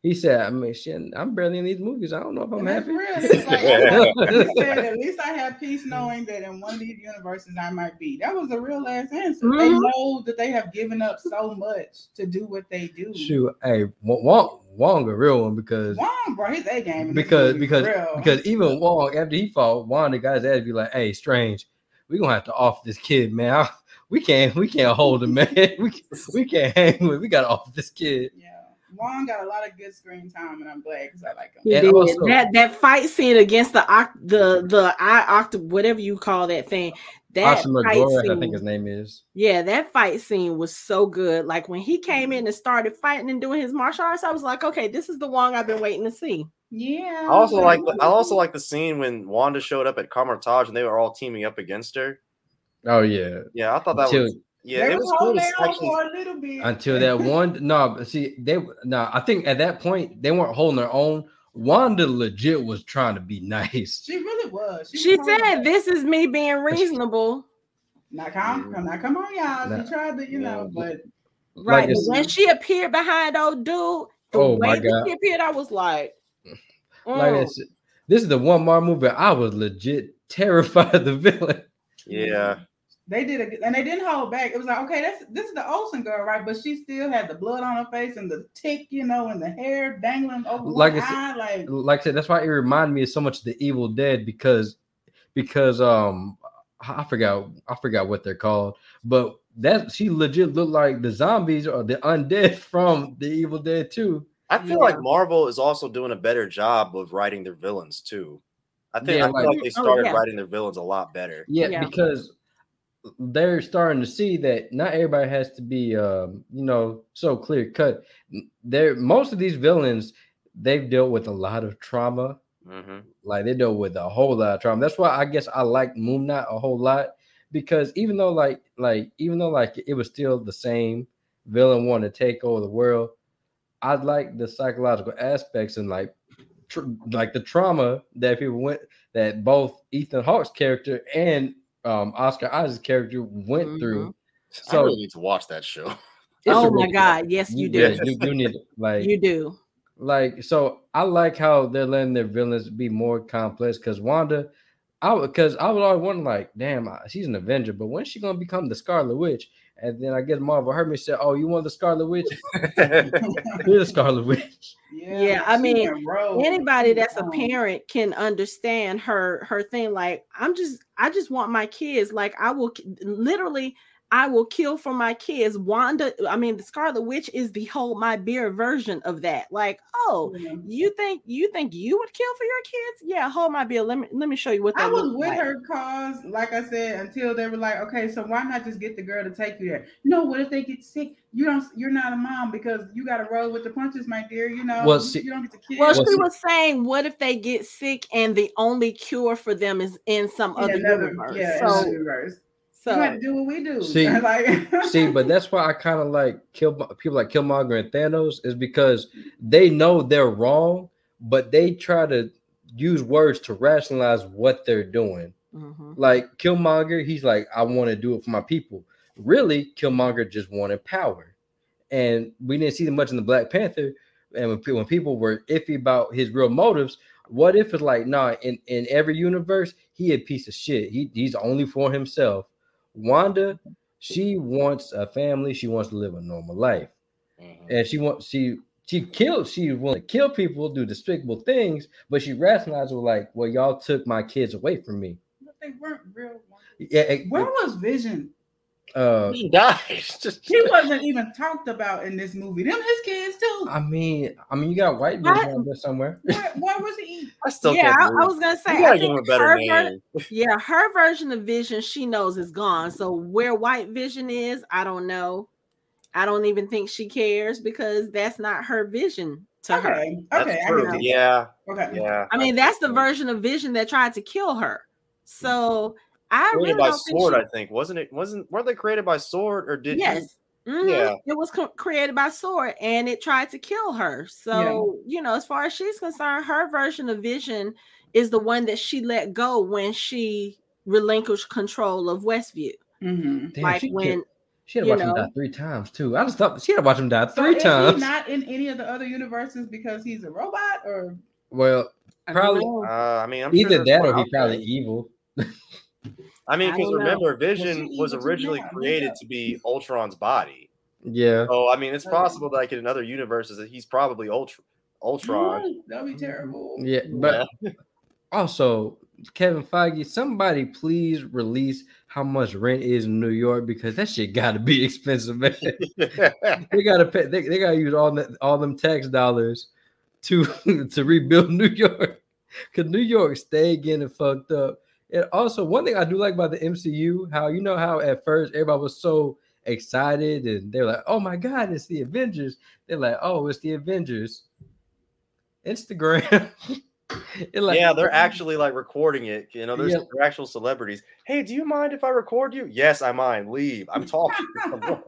He said, "I mean, shit, I'm barely in these movies. I don't know if I'm happy." real. [LAUGHS] Like, [LAUGHS] he said, at least I have peace knowing that in one of these universes I might be. That was a real ass answer. They Mhm. know that they have given up so much to do what they do. Shoot, hey, Wong, Wong, a real one because Wong, bro, his A game. because because because even Wong after he fought Wanda, guys had to be like, "Hey, Strange, we gonna have to off this kid, man. I- [LAUGHS] we can't we can't hold him, man. We we can't hang with. We gotta off this kid." yeah, Wong got a lot of good screen time, and I'm glad because I like him. He And also- that that fight scene against the oct- the the eye octa whatever you call that thing. That Shuma-Gorath, I think his name is. yeah, that fight scene was so good. Like when he came in and started fighting and doing his martial arts, I was like, okay, this is the Wong I've been waiting to see. Yeah. I also like the, I also like the scene when Wanda showed up at Kamar-Taj and they were all teaming up against her. Oh yeah. Yeah, I thought that Until, was yeah, They it was was cool holding to actually for a little bit. until that one [LAUGHS] no, see they no, I think at that point they weren't holding their own. Wanda legit was trying to be [LAUGHS] nice. She really was. She was said, "This is me being reasonable." Now come, come, now come on, y'all. Nah. She tried to, you know, but Right. but it's- when she appeared behind old dude, the Oh, way my that God. she appeared, I was like, [LAUGHS] Like I mm. said, this is the one more movie I was legit terrified of the villain. yeah. They did a, and they didn't hold back. It was like, okay, that's this is the Olsen girl, right? But she still had the blood on her face and the tick, you know, and the hair dangling over Like one I said- eye. Like, like I said, that's why it reminded me of so much of the Evil Dead because because um I forgot I forgot what they're called, but that she legit looked like the zombies or the undead [LAUGHS] from the Evil Dead too. I feel Yeah. like Marvel is also doing a better job of writing their villains too. I think Yeah, I feel like- like they Oh, started yeah. writing their villains a lot better. Yeah, Yeah. because they're starting to see that not everybody has to be um you know so clear cut. There most of these villains they've dealt with a lot of trauma hmm Like they deal with a whole lot of trauma. That's why I guess I like Moon Knight a whole lot because even though like like even though like it was still the same villain wanting to take over the world, I like the psychological aspects and like tr- like the trauma that people went that both Ethan Hawke's character and um Oscar Isaac's character went through. I So really need to watch that show. oh my really- God, yes, you do. yeah, you, you need like You do. like so i like how they're letting their villains be more complex because wanda i because i was always wondering like damn I- she's an avenger but when's she gonna become the scarlet witch and then i guess marvel heard me say oh you want the scarlet witch [LAUGHS] [LAUGHS] you're the scarlet witch yeah, Yeah, I mean. Anybody that's a parent can understand her her thing. Like, I'm just, I just want my kids. Like, I will literally, I will kill for my kids. Wanda, I mean, the Scarlet Witch is the whole my beer version of that. Like, oh, yeah. you think you think you would kill for your kids? Yeah, hold my beer. Let me let me show you what I that was with like. her cause, like I said, until they were like, okay, so why not just get the girl to take you there? No, what if they get sick? You don't. You're not a mom because you got to roll with the punches, my dear. You know, Well, see- you don't get to kill. Well, Well, she see- was saying, what if they get sick and the only cure for them is in some in other another, universe? yeah, so, another universe. So you got to do what we do. [LAUGHS] See- like, [LAUGHS] see but that's why i kind of like kill people like killmonger and thanos is because they know they're wrong but they try to use words to rationalize what they're doing mhm. Like Killmonger, he's like, I want to do it for my people. Really, Killmonger just wanted power, and we didn't see them much in the Black Panther. And when, when people were iffy about his real motives, what if it's like, nah, in, in every universe, he a piece of shit. He he's only for himself. Wanda, she wants a family. She wants to live a normal life, Mhm. and she wants she she killed. She willing to kill people, do despicable things, but she rationalized with like, "Well, y'all took my kids away from me." But they weren't real. Yeah, it- Where was Vision? Uh, He died. [LAUGHS] Just He wasn't even talked about in this movie. Them his kids too. I mean, I mean, you got white What? vision there somewhere. [LAUGHS] Where, where was he? I still yeah, can't. I, I was gonna say. you gotta give him a better her name. [LAUGHS] yeah, her version of Vision she knows is gone. So where White Vision is, I don't know. I don't even think she cares because that's not her vision to her. Okay, That's okay, true. Yeah, Okay, yeah. I mean, that's the version of Vision that tried to kill her. So I really Created by don't think Sword, she- I think, wasn't it? Wasn't weren't they created by Sword or did? yes. Mhm. Yeah. It was co- created by Sword and it tried to kill her. So, you know, as far as she's concerned, her version of Vision is the one that she let go when she relinquished control of Westview. Mhm. Damn, like she when killed- she had to you watch him die three times too. I just thought she had to watch him die So three is times. he not in any of the other universes because he's a robot, or well, Probably- know. Uh, I mean, I'm either sure that or he's probably evil. I mean, because don't know. remember, Vision was originally now? created to be Ultron's body. Yeah. So I mean, it's possible that like in another universes that he's probably Ultron. Ultron. Mm, that'd be terrible. Yeah, but [LAUGHS] also Kevin Feige, somebody please release how much rent is in New York because that shit gotta be [LAUGHS] expensive, man. [LAUGHS] they gotta pay. They, they gotta use all that all them tax dollars to to rebuild New York because New York stay getting fucked up. And also, one thing I do like about the MCU, how you know how at first everybody was so excited and they're like, "Oh my god, it's the Avengers." They're like, "Oh, it's the Avengers." Instagram. [LAUGHS] Like, yeah, they're actually like recording it. You know, there's Yeah. they're actual celebrities. Hey, do you mind if I record you? Yes, I mind. Leave. I'm talking. [LAUGHS] I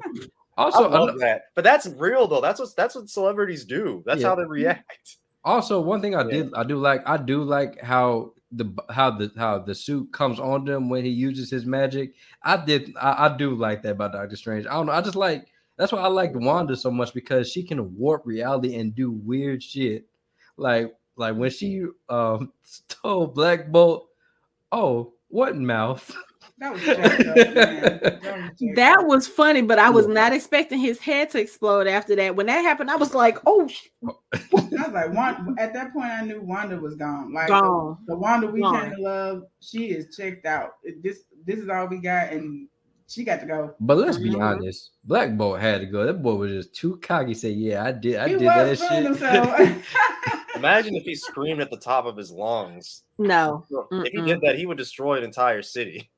also love that. But that's real though. That's what that's what celebrities do. That's Yeah. how they react. Also, one thing I Yeah. did I do like I do like how the how the how the suit comes on them when he uses his magic. I did I, I do like that about Doctor Strange. I don't know. I just like that's why I like Wanda so much because she can warp reality and do weird shit. Like like when she um [LAUGHS] told Black Bolt, "Oh, what mouth?" [LAUGHS] That was jacked up, man. That was, That was funny, but I was Yeah. not expecting his head to explode after that. When that happened, I was like, "Oh, I was like, Wanda, at that point, I knew Wanda was gone. Like gone!" the, the Wanda we Gone. kind of love, she is checked out. This this is all we got, and she got to go. But let's be Mhm. honest, Black Bolt had to go. That boy was just too cocky. Say, "Yeah, I did. I he did that shit." [LAUGHS] Imagine if he screamed at the top of his lungs. No, If he Mm-mm. did that, he would destroy an entire city.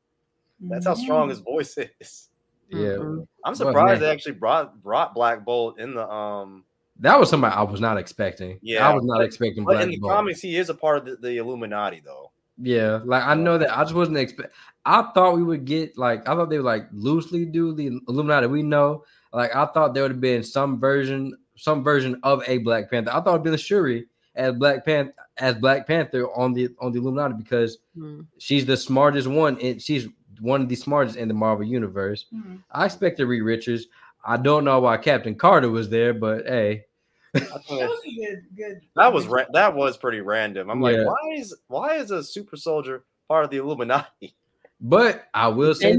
That's how strong Mm-hmm. his voice is. yeah, I'm surprised man. they actually brought brought Black Bolt in the um. that was somebody I was not expecting. Yeah, I was not but- expecting But Black in the Bolt. comics, he is a part of the, the Illuminati, though. Yeah, like I know that I just wasn't expect. I thought we would get like I thought they would like loosely do the Illuminati we know. Like I thought there would have been some version, some version of a Black Panther. I thought it'd been Shuri as Black Panther as Black Panther on the on the Illuminati because Mm. she's the smartest one and she's one of the smartest in the Marvel universe. Mhm. I expected Reed Richards. I don't know why Captain Carter was there, but hey, That was good, good. That was ra- that was pretty random. I'm like, why is why is a super soldier part of the Illuminati? but I will say And